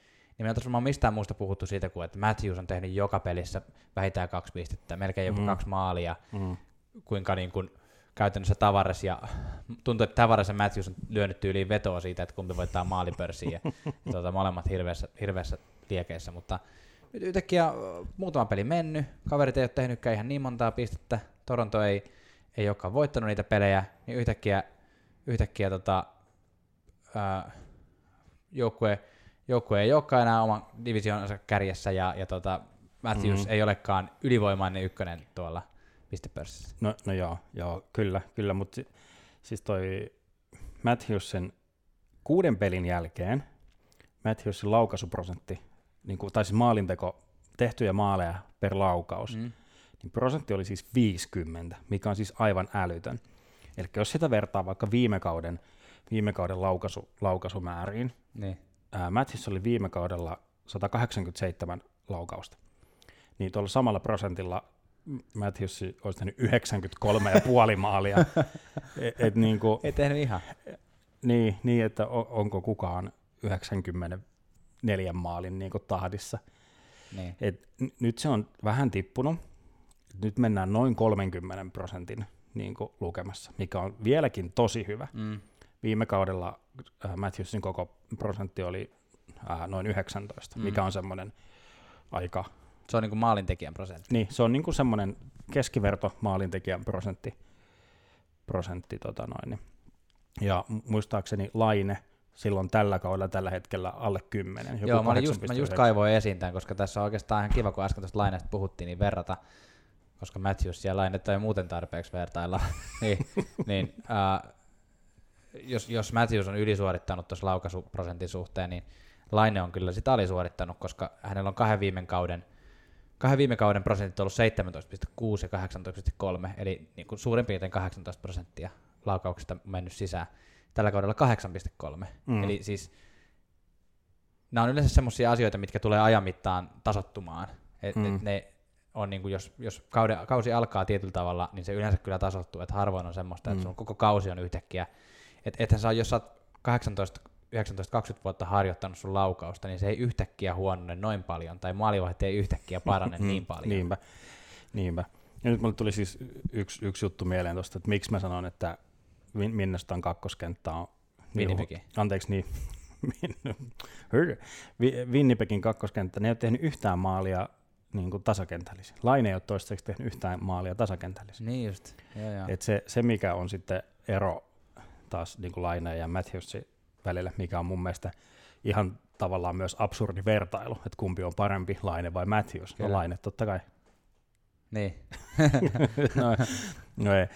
niin me oltaisiin varmaan mistään muusta puhuttu siitä, kuin että Matthews on tehnyt joka pelissä vähintään kaksi pistettä, melkein joku mm. kaksi maalia, mm. kuinka niin kuin käytännössä Tavares ja tuntuu, että Tavares ja Matthews on lyönyt tyyliin vetoa siitä, että kumpi voittaa maalipörssiin ja, ja tuota, molemmat hirveässä, hirveässä liekeissä, mutta nyt yhtäkkiä muutama peli mennyt, kaverit ei ole tehnytkään ihan niin montaa pistettä, Toronto ei, ei olekaan voittanut niitä pelejä, niin yhtäkkiä, yhtäkkiä tota, ää, joukkue, joukkue ei olekaan enää oman divisioonansa kärjessä ja, ja tota, Matthews mm-hmm. ei olekaan ylivoimainen ykkönen tuolla pistepörssissä. No, no joo, joo, kyllä, kyllä, mutta siis toi Matthewsen kuuden pelin jälkeen Matthewsin laukaisuprosentti niin kuin, tai siis maalinteko, tehtyjä maaleja per laukaus, Mm. niin prosentti oli siis 50, mikä on siis aivan älytön. Eli jos sitä vertaa vaikka viime kauden, viime kauden laukaisu, laukaisumääriin, Niin. Ää, Matthews oli viime kaudella 187 laukausta, niin tuolla samalla prosentilla Matthews olisi tehnyt 93,5 maalia. et, et niin, kuin, Ei tehnyt ihan. niin, niin, että on, onko kukaan 94 maalin niin kuin tahdissa. Niin. Et n- nyt se on vähän tippunut. Nyt mennään noin 30 prosentin niin kuin lukemassa, mikä on vieläkin tosi hyvä. Mm. Viime kaudella äh, Matthewsin koko prosentti oli äh, noin 19, Mm. mikä on semmoinen aika, Se on niinku maalintekijän prosentti. niin se on niin kuin semmoinen keskiverto maalintekijän prosentti, prosentti tota noin, niin. ja mu- muistaakseni Laine silloin tällä kaudella tällä hetkellä alle 10. Joku Joo, mä, olin just, mä just 8,9. kaivoin esiin tämän, koska tässä on oikeastaan ihan kiva, kun äsken tuosta Lainesta puhuttiin, niin verrata, koska Matthews ja Lainetta ei muuten tarpeeksi vertailla, niin, niin äh, jos, jos Matthews on ylisuorittanut tuossa laukaisuprosentin suhteen, niin Laine on kyllä sitä alisuorittanut, koska hänellä on kahden viime kauden kahden viime kauden prosentit ollut 17,6 ja 18,3, eli niin kuin suurin piirtein 18 prosenttia laukauksista mennyt sisään. Tällä kaudella 8,3. Mm. Eli siis nämä on yleensä semmoisia asioita, mitkä tulee ajan mittaan tasottumaan. Et, Mm. et ne on niin kuin jos, jos kaude, kausi alkaa tietyllä tavalla, niin se yleensä kyllä tasottuu, että harvoin on semmoista, Mm. että sun koko kausi on yhtäkkiä. Että ethän sä, jos sä oot 18, 19-20 vuotta harjoittanut sun laukausta, niin se ei yhtäkkiä huonone noin paljon, tai maalivahti ei yhtäkkiä parane Mm, niin paljon. Niinpä, niinpä. Ja nyt mulle tuli siis yksi, yksi juttu mieleen tuosta, että miksi mä sanon, että Minnestan kakkoskenttä on... Winnipegin. Anteeksi, niin. Hör. Vi- Winnipegin kakkoskenttä, ne ei ole tehnyt yhtään maalia niin kuin tasakentällisin. Laine ei ole toistaiseksi tehnyt yhtään maalia tasakentällisin. Niin just, joo joo. Et se, se, mikä on sitten ero taas niin kuin Laine ja Matthewsin välillä, mikä on mun mielestä ihan tavallaan myös absurdi vertailu, että kumpi on parempi, Laine vai Matthews. No Kyllä. Laine totta kai. Niin. no, no ei.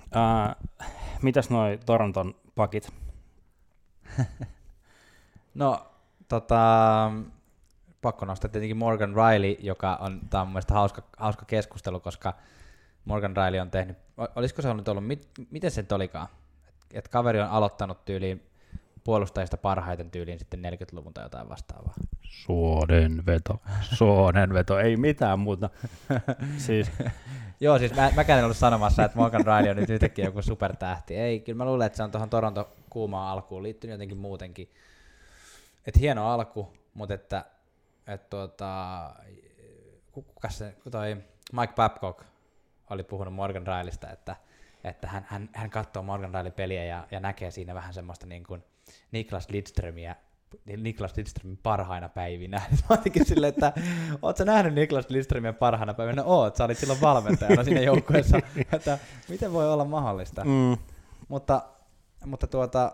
Uh, mitäs noi Toronton pakit? No, tota, pakko nostaa tietenkin Morgan Riley, joka on, tämä on mun mielestä hauska, hauska keskustelu, koska Morgan Riley on tehnyt, olisiko se nyt ollut, mit, miten se nyt olikaan? Et, et kaveri on aloittanut tyyliin puolustajista parhaiten tyyliin sitten 40-luvun tai jotain vastaavaa. Suonenveto. Suonenveto, ei mitään muuta. Siis, Joo, siis mä, mäkään en ollut sanomassa, että Morgan Riley on nyt yhtäkkiä joku supertähti. Ei, kyllä mä luulen, että se on tuohon Toronto kuumaan alkuun liittynyt jotenkin muutenkin. Et hieno alku, mutta että, et tuota, kuka se, toi Mike Babcock oli puhunut Morgan Rileystä, että, että hän, hän, hän katsoo Morgan Riley peliä ja, ja näkee siinä vähän semmoista niin kuin Niklas Lidströmiä Niklas Lidströmin parhaina päivinä. Mä otinkin silleen, että oot sä nähnyt Niklas Lidströmin parhaina päivinä? No oot, sä olit silloin valmentajana siinä joukkueessa. että miten voi olla mahdollista? mm, Mutta, mutta tuota,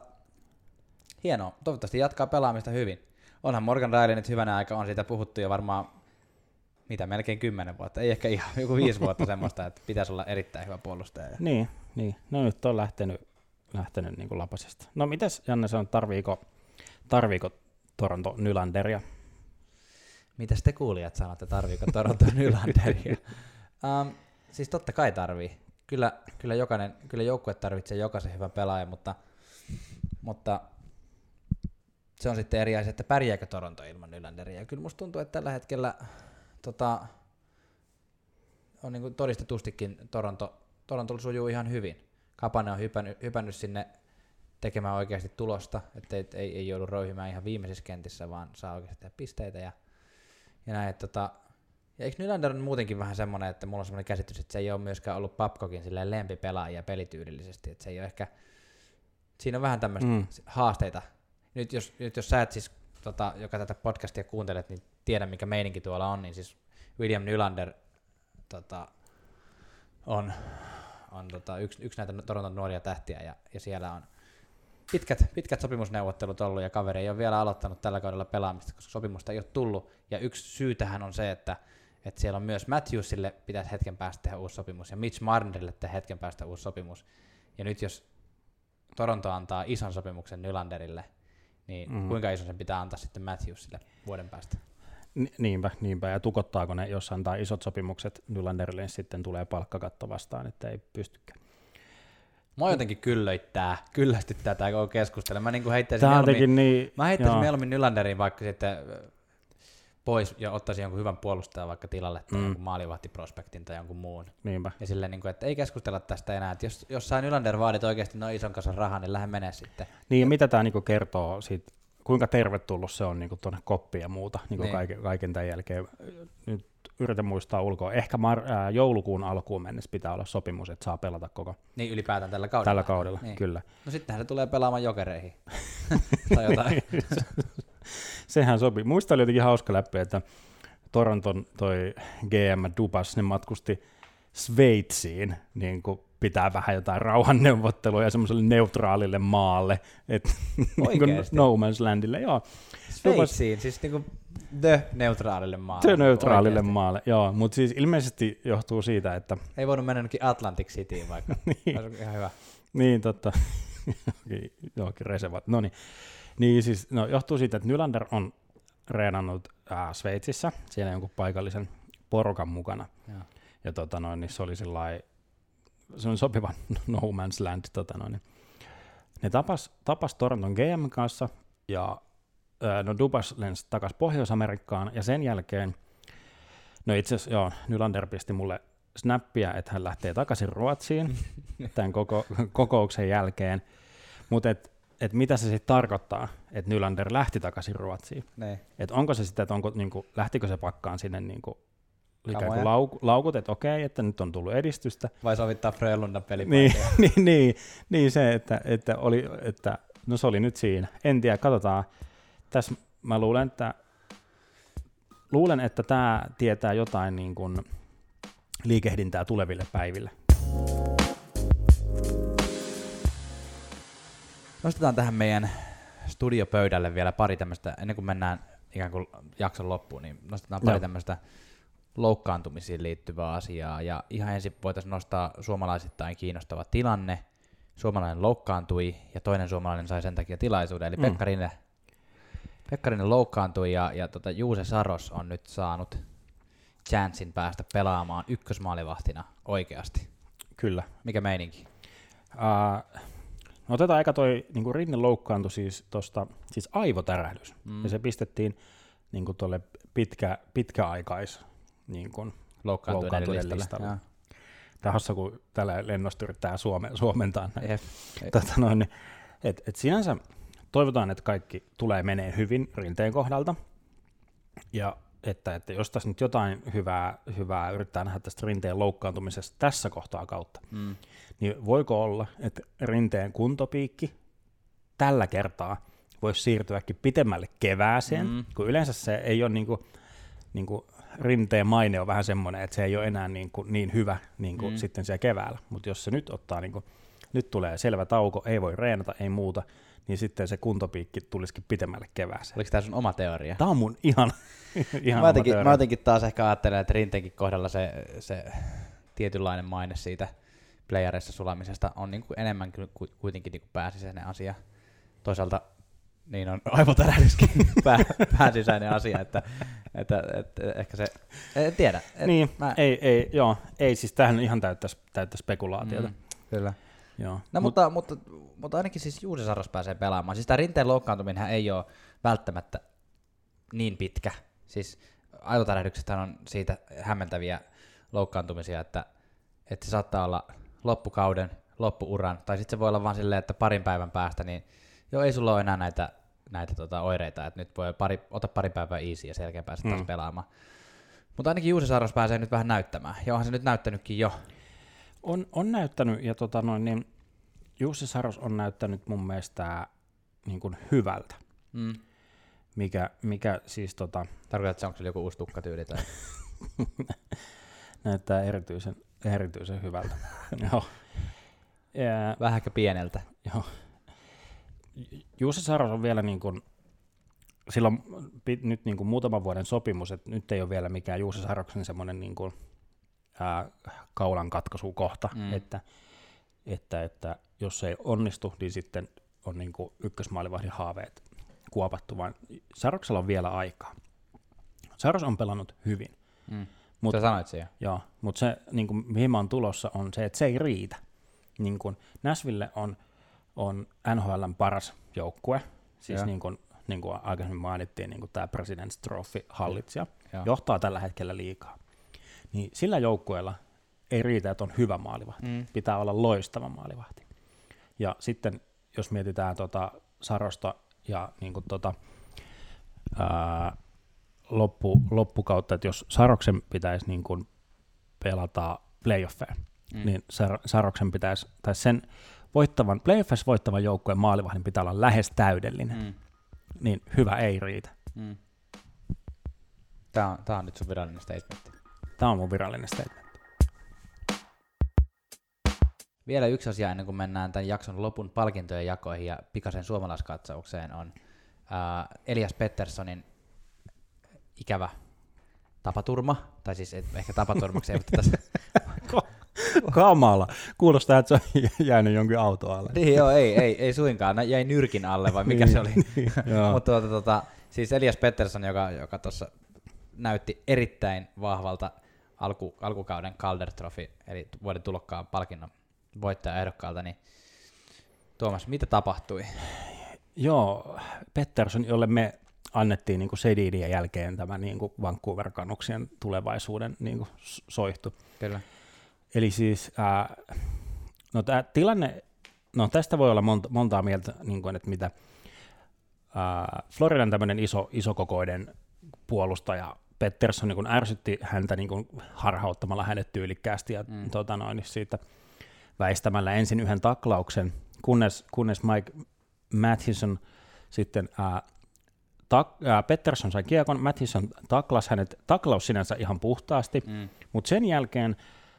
hienoa. Toivottavasti jatkaa pelaamista hyvin. Onhan Morgan Riley nyt hyvänä aika, on siitä puhuttu jo varmaan, mitä, melkein kymmenen vuotta. Ei ehkä ihan, joku viisi vuotta semmoista, että pitäisi olla erittäin hyvä puolustaja. niin, niin. No nyt on lähtenyt, lähtenyt niin kuin lapasesta. No mitäs Janne sanoo, tarviiko, tarviiko Toronto Nylanderia? Mitäs te kuulijat sanotte, tarviiko Toronto Nylanderia? um, siis totta kai tarvii. Kyllä, kyllä, jokainen, kyllä joukkue tarvitsee jokaisen hyvän pelaajan, mutta, mutta se on sitten eri asia, että pärjääkö Toronto ilman Nylanderia. Kyllä musta tuntuu, että tällä hetkellä tota, on niin kuin todistetustikin Toronto, Toronto sujuu ihan hyvin. Kapane on hypännyt, hypännyt sinne tekemään oikeasti tulosta, että ei, ei, ei joudu roihimään ihan viimeisissä kentissä, vaan saa oikeasti tehdä pisteitä ja, ja näin. Että tota, ja eikö Nylander on muutenkin vähän semmoinen, että mulla on semmoinen käsitys, että se ei ole myöskään ollut Babcockin silleen lempipelaajia pelityylillisesti, että se ei ole ehkä, siinä on vähän tämmöistä Mm. mm. haasteita. Nyt jos, nyt jos sä et siis, tota, joka tätä podcastia kuuntelet, niin tiedä mikä meininki tuolla on, niin siis William Nylander tota, on, on tota, yksi, yksi näitä Toronton nuoria tähtiä ja, ja siellä on pitkät, pitkät sopimusneuvottelut ollut ja kaveri ei ole vielä aloittanut tällä kaudella pelaamista, koska sopimusta ei ole tullut. Ja yksi syy tähän on se, että, että siellä on myös Matthewsille pitäisi hetken päästä tehdä uusi sopimus ja Mitch Marnerille tehdä hetken päästä uusi sopimus. Ja nyt jos Toronto antaa ison sopimuksen Nylanderille, niin mm. kuinka iso sen pitää antaa sitten Matthewsille vuoden päästä? Ni- niinpä, niinpä, ja tukottaako ne, jos antaa isot sopimukset Nylanderille, niin sitten tulee palkkakatto vastaan, että ei pystykään. Mua jotenkin kyllöittää, kyllästyttää tämä koko keskustelu. Mä niin heittäisin mieluummin, niin, mä heittäisin joo. mieluummin Nylanderin vaikka sitten ö, pois ja ottaisin jonkun hyvän puolustajan vaikka tilalle tai Mm. jonkun maalivahtiprospektin tai jonkun muun. niinpä. Ja silleen, niin kuin, että ei keskustella tästä enää. Että jos, jos sä Nylander vaadit oikeasti noin ison kanssa rahaa, niin lähde menee sitten. Niin, ja mitä tämä niinku kertoo siitä, kuinka tervetullut se on niinku tuonne koppiin ja muuta niinku Niin. kaiken, kaiken tämän jälkeen. Nyt yritän muistaa ulkoa. Ehkä mar- ää, joulukuun alkuun mennessä pitää olla sopimus, että saa pelata koko Niin ylipäätään tällä kaudella. tällä kaudella, Niin. kyllä. No sittenhän se tulee pelaamaan jokereihin. tai jotain. Sehän sopii. Muista oli jotenkin hauska läpi, että Toronton toi GM Dubas, ne matkusti Sveitsiin, niin kuin pitää vähän jotain rauhanneuvotteluja semmoiselle neutraalille maalle, että niin kuin no man's landille, joo. Sveitsiin, siis niinku the neutraalille maalle. Se neutraalille Oikeesti. maalle, joo, mutta siis ilmeisesti johtuu siitä, että Ei voinut mennä jonnekin Atlantic Cityin vaikka. niin, Olisi ihan hyvä. niin totta, Johonkin- johonkin reservat, no niin. Niin siis, no johtuu siitä, että Nylander on reenannut ää, Sveitsissä, siellä jonkun paikallisen porukan mukana, Joo. ja tota noin, niin se oli sellainen, se on sopiva no man's land, tota noin, ne tapas, tapas Toronton GM kanssa, ja no Dubas lensi takaisin Pohjois-Amerikkaan, ja sen jälkeen, no itse asiassa joo, Nylander pisti mulle snappia, että hän lähtee takaisin Ruotsiin tämän koko, kokouksen jälkeen, mutta et, et mitä se sitten tarkoittaa, että Nylander lähti takaisin Ruotsiin? Niin. Et onko se sitä, että onko, niinku, lähtikö se pakkaan sinne niinku, ikään kuin lauk, laukut, että okei, että nyt on tullut edistystä. Vai sovittaa Frölundan Niin, pelipaikkoja. niin, niin, niin, se, että, että, oli, että no se oli nyt siinä. En tiedä, katsotaan. Tässä mä luulen, että luulen, että tämä tietää jotain niin kuin liikehdintää tuleville päiville. Nostetaan tähän meidän studiopöydälle vielä pari tämmöistä, ennen kuin mennään ikään kuin jakson loppuun, niin nostetaan pari Joo. tämmöistä loukkaantumisiin liittyvää asiaa. Ja ihan ensin voitaisiin nostaa suomalaisittain kiinnostava tilanne. Suomalainen loukkaantui ja toinen suomalainen sai sen takia tilaisuuden, eli Mm. Pekka Rinne, Pekka Rinne loukkaantui ja, ja tota, Juuse Saros on nyt saanut chanssin päästä pelaamaan ykkösmaalivahtina oikeasti. Kyllä. Mikä meininki? Uh, no otetaan aika toi niin kuin Rinne loukkaantui siis tosta, siis aivotärähdys. Mm. Ja se pistettiin niin kuin tolle pitkä, pitkäaikais niin kuin, Loukkaantuneiden loukkaantuneiden listalle. Tahassa, kun tällä lennosta yrittää suome, suomentaa näin. Jep. Tota noin, niin, et, et sinänsä toivotaan, että kaikki tulee menee hyvin rinteen kohdalta. Ja että, että jos tässä nyt jotain hyvää, hyvää yrittää nähdä tästä rinteen loukkaantumisesta tässä kohtaa kautta, Mm. niin voiko olla, että rinteen kuntopiikki tällä kertaa voisi siirtyäkin pitemmälle kevääseen, mm. kun yleensä se ei ole niin kuin, niin kuin rinteen maine on vähän semmoinen, että se ei ole enää niin, kuin niin hyvä niin kuin Mm. sitten siellä keväällä, mutta jos se nyt ottaa, niin kuin, nyt tulee selvä tauko, ei voi reenata, ei muuta, niin sitten se kuntopiikki tulisikin pitemmälle kevääseen. Oliko tämä sun oma teoria? Tämä on mun ihan, ihan mä, jotenkin, mä jotenkin taas ehkä ajattelen, että Rinteenkin kohdalla se, se tietynlainen maine siitä playareissa sulamisesta on niin kuin enemmän kuitenkin niin kuin pääsisäinen asia. Toisaalta niin on aivotärähdyskin pää, pääsisäinen asia, että, että, että, ehkä se, en tiedä. Et Niin, mä- ei, ei, joo, ei siis tähän ihan täyttä, täyttä spekulaatiota. Mm, kyllä. Joo. No Mut- mutta, mutta, mutta ainakin siis Juuse Saros pääsee pelaamaan. Siis tämä rinteen loukkaantuminen ei ole välttämättä niin pitkä. Siis aivotärähdyksestä on siitä hämmentäviä loukkaantumisia, että, että se saattaa olla loppukauden, loppuuran, tai sitten se voi olla vaan silleen, että parin päivän päästä, niin joo, ei sulla ole enää näitä, näitä tota, oireita, että nyt voi pari, ota pari päivää easy ja sen jälkeen pääset taas Mm. pelaamaan. Mutta ainakin Juuse Saros pääsee nyt vähän näyttämään, ja onhan se nyt näyttänytkin jo. On, on näyttänyt, ja tota noin, niin Jussi Saros on näyttänyt mun mielestä niin kuin hyvältä, Mm. mikä, mikä siis tota, Tarkoitatko, onko se joku uusi tukkatyyli tai... näyttää erityisen, erityisen hyvältä. joo. Ja, Vähän ehkä pieneltä. joo. Jussi Saros on vielä niin kuin, sillä on nyt niin kuin muutaman vuoden sopimus, että nyt ei ole vielä mikään Jussi Saroksen semmoinen niin kuin, ää, kaulan katkaisukohta, Mm. että, että, että jos se ei onnistu, niin sitten on niin kuin ykkösmaalivahdin haaveet kuopattu, vaan Saroksella on vielä aikaa. Saros on pelannut hyvin. Mm. Mut- Sä sanoit se jo. Joo, mutta se, niin kuin, mihin mä oon tulossa, on se, että se ei riitä. Niin kuin, Nashville on, on NHLn paras joukkue, siis niin kuin, niin kuin aikaisemmin mainittiin, niin kuin tämä President's Trophy-hallitsija, Joo. johtaa tällä hetkellä liikaa. Niin sillä joukkueella ei riitä, että on hyvä maalivahti. Mm. Pitää olla loistava maalivahti. Ja sitten, jos mietitään tota Sarosta ja niin kuin tota, ää, loppu, loppukautta, että jos Saroksen pitäisi niin kuin pelata playoffeja, mm. niin Sar- Saroksen pitäisi, tai sen voittavan, playoffissa voittavan joukkueen maalivahdin pitää olla lähes täydellinen, mm. Niin hyvä ei riitä. Mm. Tää on, tää on nyt sun virallinen statementti. Tämä on mun virallinen statement. Vielä yksi asia ennen kuin mennään tämän jakson lopun palkintojen jakoihin ja pikaisen suomalaiskatsaukseen on ää, Elias Petterssonin ikävä tapaturma, tai siis et, ehkä tapaturmaksi ei, mutta tässä, Kamala. Kuulostaa, että se on jäänyt jonkin auto alle. niin joo, ei, ei, ei suinkaan, Nä- jäi nyrkin alle vai mikä se oli. Joo. Mutta tuota, tuota, siis Elias Pettersson, joka, joka tuossa näytti erittäin vahvalta alku, alkukauden Calder Trophy, eli vuoden tulokkaan palkinnon voittajaehdokkaalta, niin Tuomas, mitä tapahtui? Joo, Pettersson, jolle me annettiin niin Sedidin jälkeen tämä niin Vancouver Canucksien tulevaisuuden niin soihtu. Kyllä. Eli siis, ää, no tämä tilanne, no tästä voi olla monta, montaa mieltä, niin kuin, että mitä ää, Floridan tämmöinen iso, isokokoinen puolustaja Pettersson niin ärsytti häntä niin harhauttamalla hänet tyylikkäästi ja Mm. tota noin, niin siitä väistämällä ensin yhden taklauksen, kunnes, kunnes Mike Matheson sitten ää, tak, ää, Pettersson sai kiekon, Matheson taklas hänet, taklaus sinänsä ihan puhtaasti, Mm. mutta sen jälkeen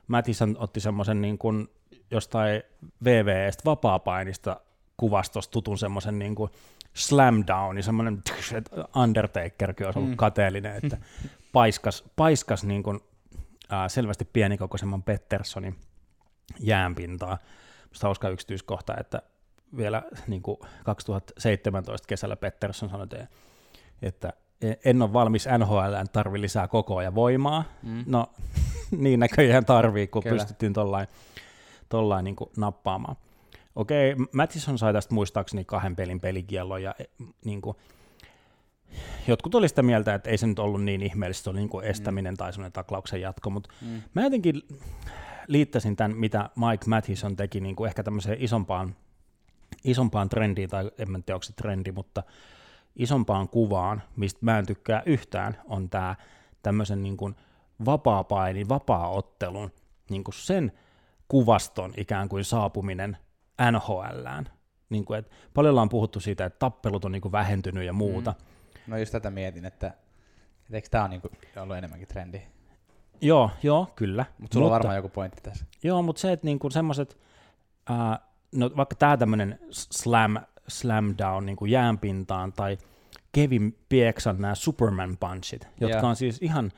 Mattison otti semmoisen niin kuin jostain VVEstä vapaapainista kuvastosta tutun semmoisen niin kuin slam down, semmoinen, että Undertakerkin olisi ollut Mm. kateellinen, että paiskas, paiskas niin kuin, ää, selvästi pienikokoisemman Petterssonin jäänpintaa. Musta hauska yksityiskohta, että vielä niin kuin 2017 kesällä Pettersson sanoi, että- että en ole valmis NHL, tarvi lisää kokoa ja voimaa. Mm. No niin näköjään tarvii, kun Kyllä. Pystyttiin tollain, tollain niin nappaamaan. Okei, Mattison sai tästä muistaakseni kahden pelin pelikiellon ja niin kuin, jotkut oli sitä mieltä, että ei se nyt ollut niin ihmeellistä, se oli niin kuin estäminen mm. tai semmoinen taklauksen jatko, mutta Mm. mä jotenkin liittäisin tämän, mitä Mike Mattison teki niin kuin ehkä tämmöiseen isompaan, isompaan trendiin, tai en mä tiedä, onko se trendi, mutta isompaan kuvaan, mistä mä en tykkää yhtään, on tämä tämmöisen niin kuin vapaa-painin, vapaa-ottelun, niin kuin sen kuvaston ikään kuin saapuminen NHLään. Niin kuin, että paljon ollaan puhuttu siitä, että tappelut on niin kuin vähentynyt ja muuta. Mm. No just tätä mietin, että, että eikö tämä ole niinku ollut enemmänkin trendi? Joo, joo, kyllä. Mutta sulla on varmaan joku pointti tässä. Joo, mutta se, että niinku semmoiset, ää, no vaikka tämä tämmöinen slam, slam down niinku jäänpintaan tai Kevin Pieksan nämä Superman punchit, jotka Joo. on siis ihan,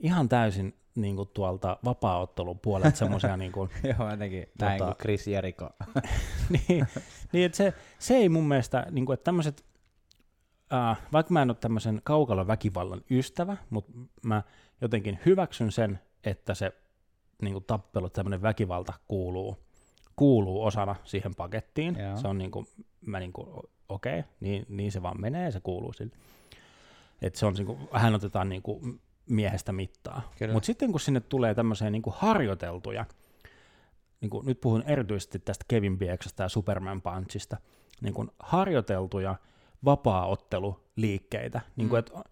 ihan täysin niinku tuolta vapaa-ottelun puolelta semmoisia niinku, Joo, jotenkin näin Tota- kuin Chris Jericho. niin, niin että se, se ei mun mielestä, niinku, että tämmöiset, äh, vaikka mä en ole tämmöisen kaukalon väkivallan ystävä, mutta mä jotenkin hyväksyn sen, että se niinku, tappelu, tämmöinen väkivalta kuuluu, kuuluu osana siihen pakettiin. Joo. Se on niinku, mä niinku, okei, okay, niin, niin se vaan menee, se kuuluu sille. Että se on niinku, hän otetaan niinku miehestä mittaa. Mutta sitten kun sinne tulee tämmöisiä niinku harjoiteltuja, niin kuin, nyt puhun erityisesti tästä Kevin Bieksasta ja Superman Punchista, niin kuin harjoiteltuja vapaa-otteluliikkeitä. Niin kuin, Mm. et,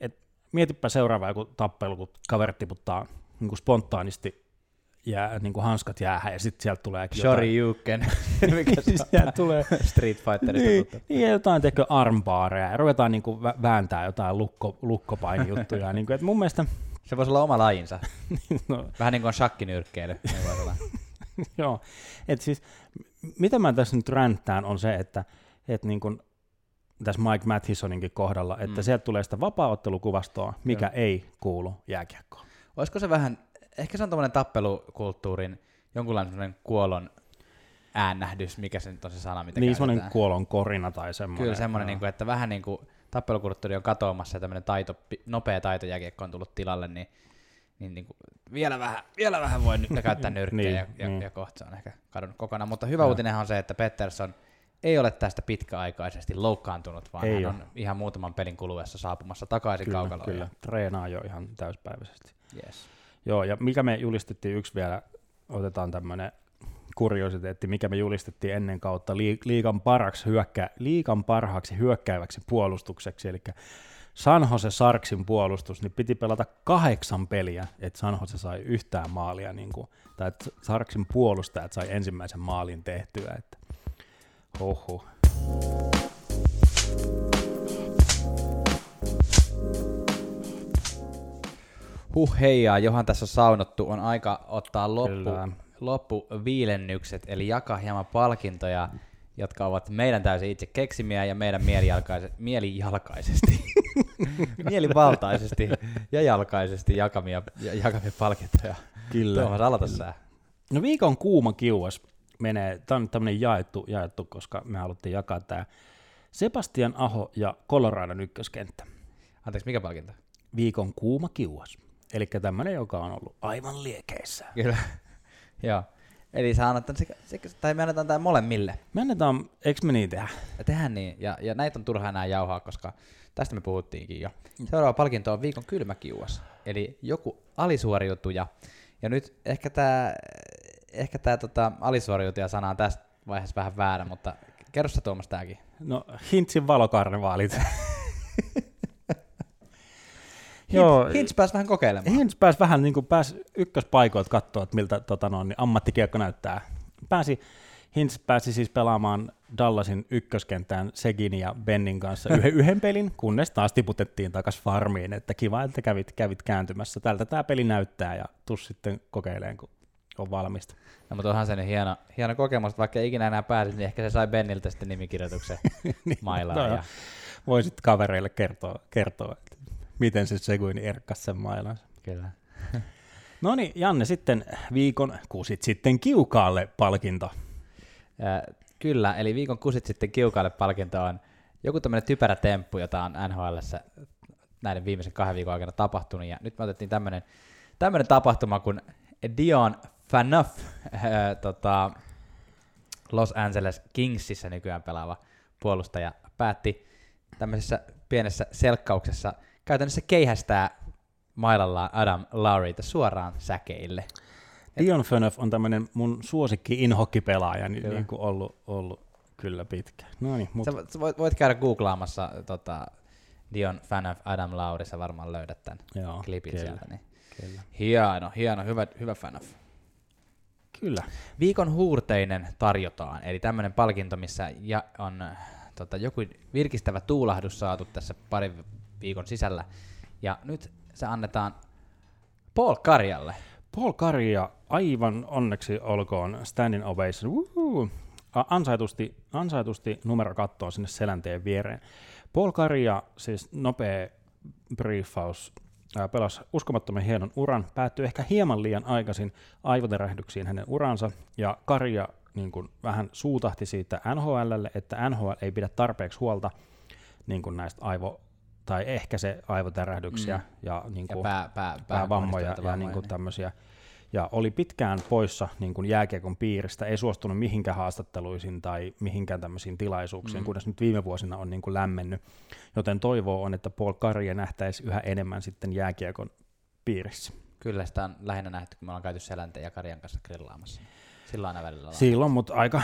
et, mietipä seuraava joku tappelu, kun kaverit tiputtaa niin kuin spontaanisti jää, niin kuin hanskat jäähän ja sitten sieltä tulee Shori Juken, mikä sieltä tulee Street Fighterista niin, tuttu. niin, ja jotain tekö armbaareja ja ruvetaan niin kuin vääntää jotain lukko, lukkopainijuttuja. niin kuin, että mun mielestä, Se voisi olla oma lajinsa. no, Vähän niin kuin on shakkinyrkkeily. Joo, et siis mitä mä tässä nyt ränttään on se, että et niin kun, tässä Mike Mathisoninkin kohdalla, että Mm. sieltä tulee sitä vapaa-ottelukuvastoa, mikä Joo. ei kuulu jääkiekkoon. Olisiko se vähän, ehkä se on tämmöinen tappelukulttuurin jonkunlainen kuolon, äännähdys, mikä se nyt on se sana, mitä Niin semmoinen kuolon korina tai semmoinen. Kyllä semmoinen, niin kuin, että vähän niin kuin tappelukulttuuri on katoamassa ja tämmöinen taito, nopea taitojääkiekko on tullut tilalle, niin, niin, niin kuin, vielä, vähän, vielä vähän voi nyt käyttää nyrkkejä Niin, ja, ja, niin. ja kohta se on ehkä kadonnut kokonaan. Mutta hyvä Joo. uutinen on se, että Pettersson ei ole tästä pitkäaikaisesti loukkaantunut, vaan Ei hän oo. on ihan muutaman pelin kuluessa saapumassa takaisin Kyllä, kaukaloon. kyllä. Treenaa jo ihan täyspäiväisesti. Yes. Joo, ja mikä me julistettiin yksi vielä, otetaan tämmöinen kuriositeetti, mikä me julistettiin ennen kautta li- liikan, parhaaksi hyökkä, liikan parhaaksi hyökkääväksi puolustukseksi, eli San Jose Sarksin puolustus, niin piti pelata kahdeksan peliä, että San Jose sai yhtään maalia, niin kuin, tai että Sarksin puolustajat sai ensimmäisen maalin tehtyä, että oho. Huh heijaa, johan tässä on saunottu, on aika ottaa loppu, Kyllä. loppuviilennykset, eli jakaa hieman palkintoja, jotka ovat meidän täysin itse keksimiä ja meidän mielijalkaise- mielijalkaisesti, mielivaltaisesti ja jalkaisesti jakamia, ja- jakamia palkintoja. Kyllä. Tuomas, aloita sä. No viikon kuuma kiuas menee, tämä on tämmöinen jaettu, jaettu, koska me haluttiin jakaa tämä Sebastian Aho ja Coloradon ykköskenttä. Anteeksi, mikä palkinto? Viikon kuuma kiuas. Eli tämmöinen, joka on ollut aivan liekeissä. Kyllä. Joo. Eli sä annat sekä, sekä, tai me annetaan tämä molemmille. Me annetaan, eikö me niin tehdä? Ja tehdään niin, ja, ja näitä on turha enää jauhaa, koska tästä me puhuttiinkin jo. Seuraava palkinto on viikon kylmäkiuas, eli joku alisuoriutuja. Ja nyt ehkä tämä ehkä tää, tota, alisuoriutuja sana on tässä vaiheessa vähän väärä, mutta kerro sä Tuomas tääkin. No, Hintsin valokarnevaalit. Joo, Hintz pääsi vähän kokeilemaan. Hintz pääsi vähän niin kuin pääsi ykköspaikoilta katsoa, että miltä tota, no, niin ammattikiekko näyttää. Pääsi, Hintz pääsi siis pelaamaan Dallasin ykköskenttään Segin ja Bennin kanssa yhden, yhden pelin, kunnes taas tiputettiin takaisin farmiin, että kiva, että kävit, kävit kääntymässä. Tältä tämä peli näyttää ja tus sitten kokeileen, kun on valmista. No, mutta onhan se nyt hieno, hieno kokemus, että vaikka ei ikinä enää pääsisi, niin ehkä se sai Benniltä sitten nimikirjoituksen mailaan. no, ja, Voisit kavereille kertoa, kertoa että miten se Seguin erkkas sen mailansa. kyllä. No niin, Janne, sitten viikon kusit sitten kiukaalle palkinto. Ja, kyllä, eli viikon kusit sitten kiukaille palkinto on joku tämmöinen typerä temppu, jota on NHL näiden viimeisen kahden viikon aikana tapahtunut. Ja nyt me otettiin tämmöinen, tämmöinen tapahtuma, kun Dion Phaneuf, äh, tota, Los Angeles Kingsissä nykyään pelaava puolustaja, päätti tämmöisessä pienessä selkkauksessa käytännössä keihästää mailallaan Adam Lowryta suoraan säkeille. Dion Phaneuf on tämmöinen mun suosikki inhokkipelaaja, niin, niin kuin ollut, ollut kyllä pitkä. No niin, mutta sä voit, voit käydä googlaamassa tota, Dion of Adam Lauri, sä varmaan löydät tämän joo, klipin kyllä, sieltä. Niin. Kyllä. Hieno, hieno, hyvä, hyvä of. kyllä. Viikon huurteinen tarjotaan, eli tämmöinen palkinto, missä ja on tota, joku virkistävä tuulahdus saatu tässä parin viikon sisällä. Ja nyt se annetaan Paul Karjalle. Paul Karja, aivan onneksi olkoon standing ovation. Woohoo. Ansaitusti, ansaitusti numero kattoon sinne selänteen viereen. Paul Karja, siis nopea briefaus, pelasi uskomattoman hienon uran, päättyi ehkä hieman liian aikaisin aivoterähdyksiin hänen uransa, ja Karja niin kuin vähän suutahti siitä NHLlle, että NHL ei pidä tarpeeksi huolta niin kuin näistä aivo, tai ehkä se aivotärähdyksiä Mm. ja, niin Ja kuin, pää, pää, päävammoja ja niin kuin tämmöisiä. Ja oli pitkään poissa niin kuin jääkiekon piiristä, ei suostunut mihinkään haastatteluihin tai mihinkään tämmöisiin tilaisuuksiin, Mm. kunnes nyt viime vuosina on niin kuin lämmennyt. Joten toivoo on, että Paul Karja nähtäisi yhä enemmän sitten jääkiekon piirissä. Kyllä sitä on lähinnä nähty, kun me ollaan käyty Selänteen ja Karjan kanssa grillaamassa. Sillä aina välillä. Silloin, mutta aika,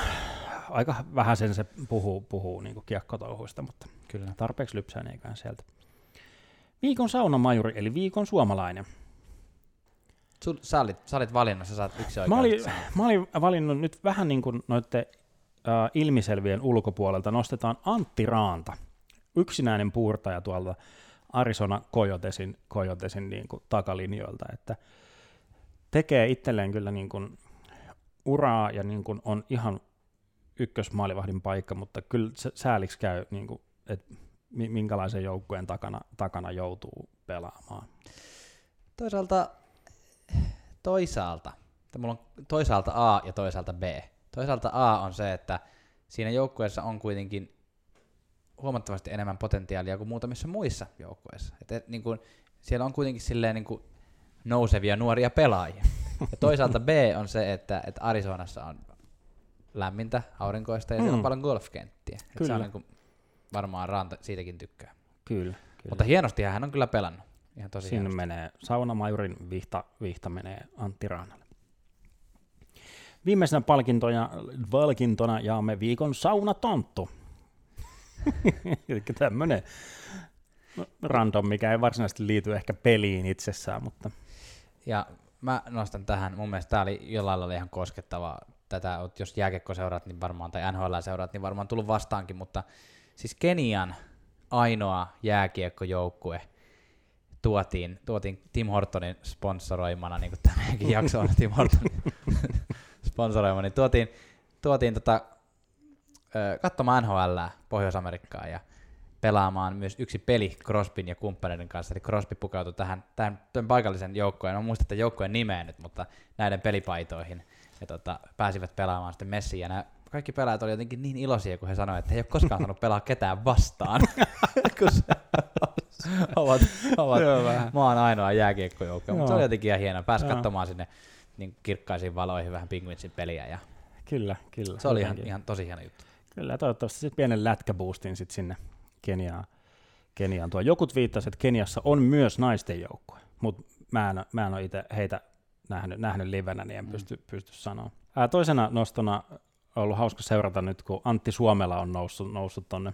aika vähän sen se puhuu, puhuu niin kuin kiekkotouhuista, mutta Kyllä. tarpeeksi lypsää eikään sieltä. Viikon saunamajuri, eli viikon suomalainen. Sul, sä, olit, sä olit valinnut, sä saat yksi Mä olin, mä olin valinnut nyt vähän niin kuin noiden äh, ilmiselvien ulkopuolelta nostetaan Antti Raanta, yksinäinen puurtaja tuolta Arizona Coyotesin, Coyotesin niin kuin takalinjoilta, että tekee itselleen kyllä niin kuin uraa ja niin kuin on ihan ykkösmaalivahdin paikka, mutta kyllä sääliksi käy, niin kuin, mi- minkälaisen joukkueen takana, takana joutuu pelaamaan. Toisaalta, toisaalta, että mulla on toisaalta A ja toisaalta B. Toisaalta A on se, että siinä joukkueessa on kuitenkin huomattavasti enemmän potentiaalia kuin muutamissa muissa joukkueissa. Et, et, niin kun, siellä on kuitenkin silleen niin kun nousevia nuoria pelaajia. Ja toisaalta B on se, että, että Arizonassa on lämmintä, aurinkoista ja mm. siellä on paljon golfkenttiä. Et se on niin kun, varmaan Ranta siitäkin tykkää. Kyllä. kyllä. Mutta hienosti hän on kyllä pelannut. Ihan tosi Sinne hienosti. menee saunamajurin vihta, vihta menee Antti Raanalle. Viimeisenä palkintona, palkintona jaamme viikon saunatonttu. Eli tämmöinen random, mikä ei varsinaisesti liity ehkä peliin itsessään, mutta... Ja mä nostan tähän, mun mielestä tämä oli jollain lailla ihan koskettava, tätä, jos jääkekko seuraat, niin varmaan, tai NHL seuraat, niin varmaan tullut vastaankin, mutta siis Kenian ainoa jääkiekkojoukkue tuotiin, tuotiin Tim Hortonin sponsoroimana, niin kuin tämäkin jakso on Tim Hortonin sponsoroima, niin tuotiin, tuotiin tota, katsomaan NHL Pohjois-Amerikkaan ja pelaamaan myös yksi peli Crosbyn ja kumppaneiden kanssa, eli Crosby pukeutui tähän, tähän tämän paikallisen joukkojen, en muista joukkojen nimeä nyt, mutta näiden pelipaitoihin, ja tota, pääsivät pelaamaan sitten messiin, ja nämä kaikki pelaajat olivat jotenkin niin iloisia, kun he sanoivat, että he ei ole koskaan saanut pelaa ketään vastaan, kun ovat, ovat maan ainoa jääkiekkojoukko, mutta se oli jotenkin ihan hienoa, pääsi katsomaan sinne niin kirkkaisiin valoihin vähän Penguinsin peliä, ja Kyllä, kyllä. Se oli ihan, ihan tosi hieno juttu. Kyllä, toivottavasti sitten pienen lätkäboostin sitten sinne Keniaan. Keniaan. Tuo jokut viittasi, että Keniassa on myös naisten joukkue, mutta mä en, mä en ole itse heitä nähnyt, nähnyt livenä, niin en mm. pysty, pysty sanoa. Ää, toisena nostona on ollut hauska seurata nyt, kun Antti Suomela on noussut, noussut tuonne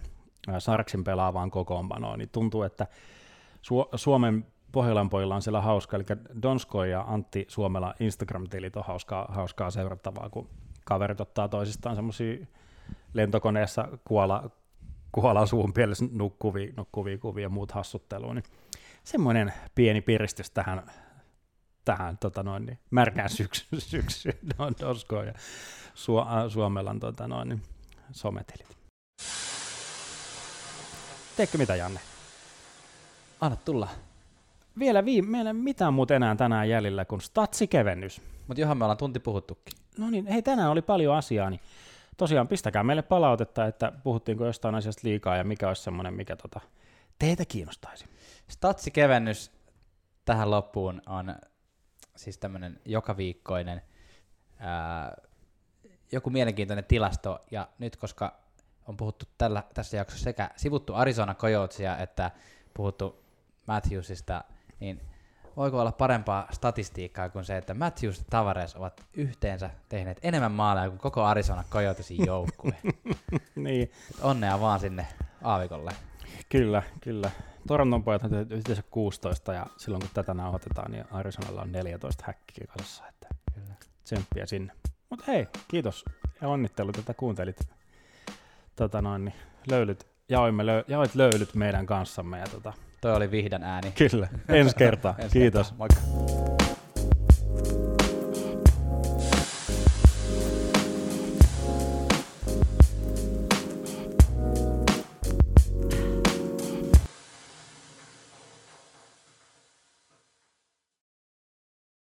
Sarksin pelaavaan kokoonpanoon, niin tuntuu, että Su- Suomen Pohjolan pojilla on siellä hauska, eli Donsko ja Antti Suomela Instagram-tilit on hauskaa, hauskaa seurattavaa, kun kaverit ottaa toisistaan semmoisia lentokoneessa kuola, kuola suun pielessä nukkuvia, nukkuvia kuvia ja muut hassuttelua, niin semmoinen pieni piristys tähän, tähän tota noin, niin, märkään syksy, syksy Doskoon ja Su, äh, Suomelan tota noin, niin, sometilit. Teekö mitä, Janne? Anna tulla. Vielä viime, meillä ei mitään muuta enää tänään jäljellä kuin statsikevennys. Mutta johan me ollaan tunti puhuttukin. No niin, hei tänään oli paljon asiaa, niin tosiaan pistäkää meille palautetta, että puhuttiinko jostain asiasta liikaa ja mikä olisi semmoinen, mikä tota, teitä kiinnostaisi. Statsikevennys tähän loppuun on siis tämmöinen joka viikkoinen ää, joku mielenkiintoinen tilasto, ja nyt koska on puhuttu tällä, tässä jaksossa sekä sivuttu Arizona Coyotesia että puhuttu Matthewsista, niin voiko olla parempaa statistiikkaa kuin se, että Matthews ja Tavares ovat yhteensä tehneet enemmän maaleja kuin koko Arizona Coyotesin joukkue. niin. Onnea vaan sinne aavikolle. Kyllä, kyllä. Toronton pojat on yhteensä 16 ja silloin kun tätä nauhoitetaan, niin Arizonalla on 14 häkkiä kanssa, että kyllä. tsemppiä sinne. Mutta hei, kiitos ja onnittelut, että kuuntelit tota noin, niin löylyt, jaoimme lö, jaoit löylyt meidän kanssamme. Ja tota, Toi oli vihdan ääni. Kyllä, ensi kertaa. ensi Kiitos. Kertaa. Moikka.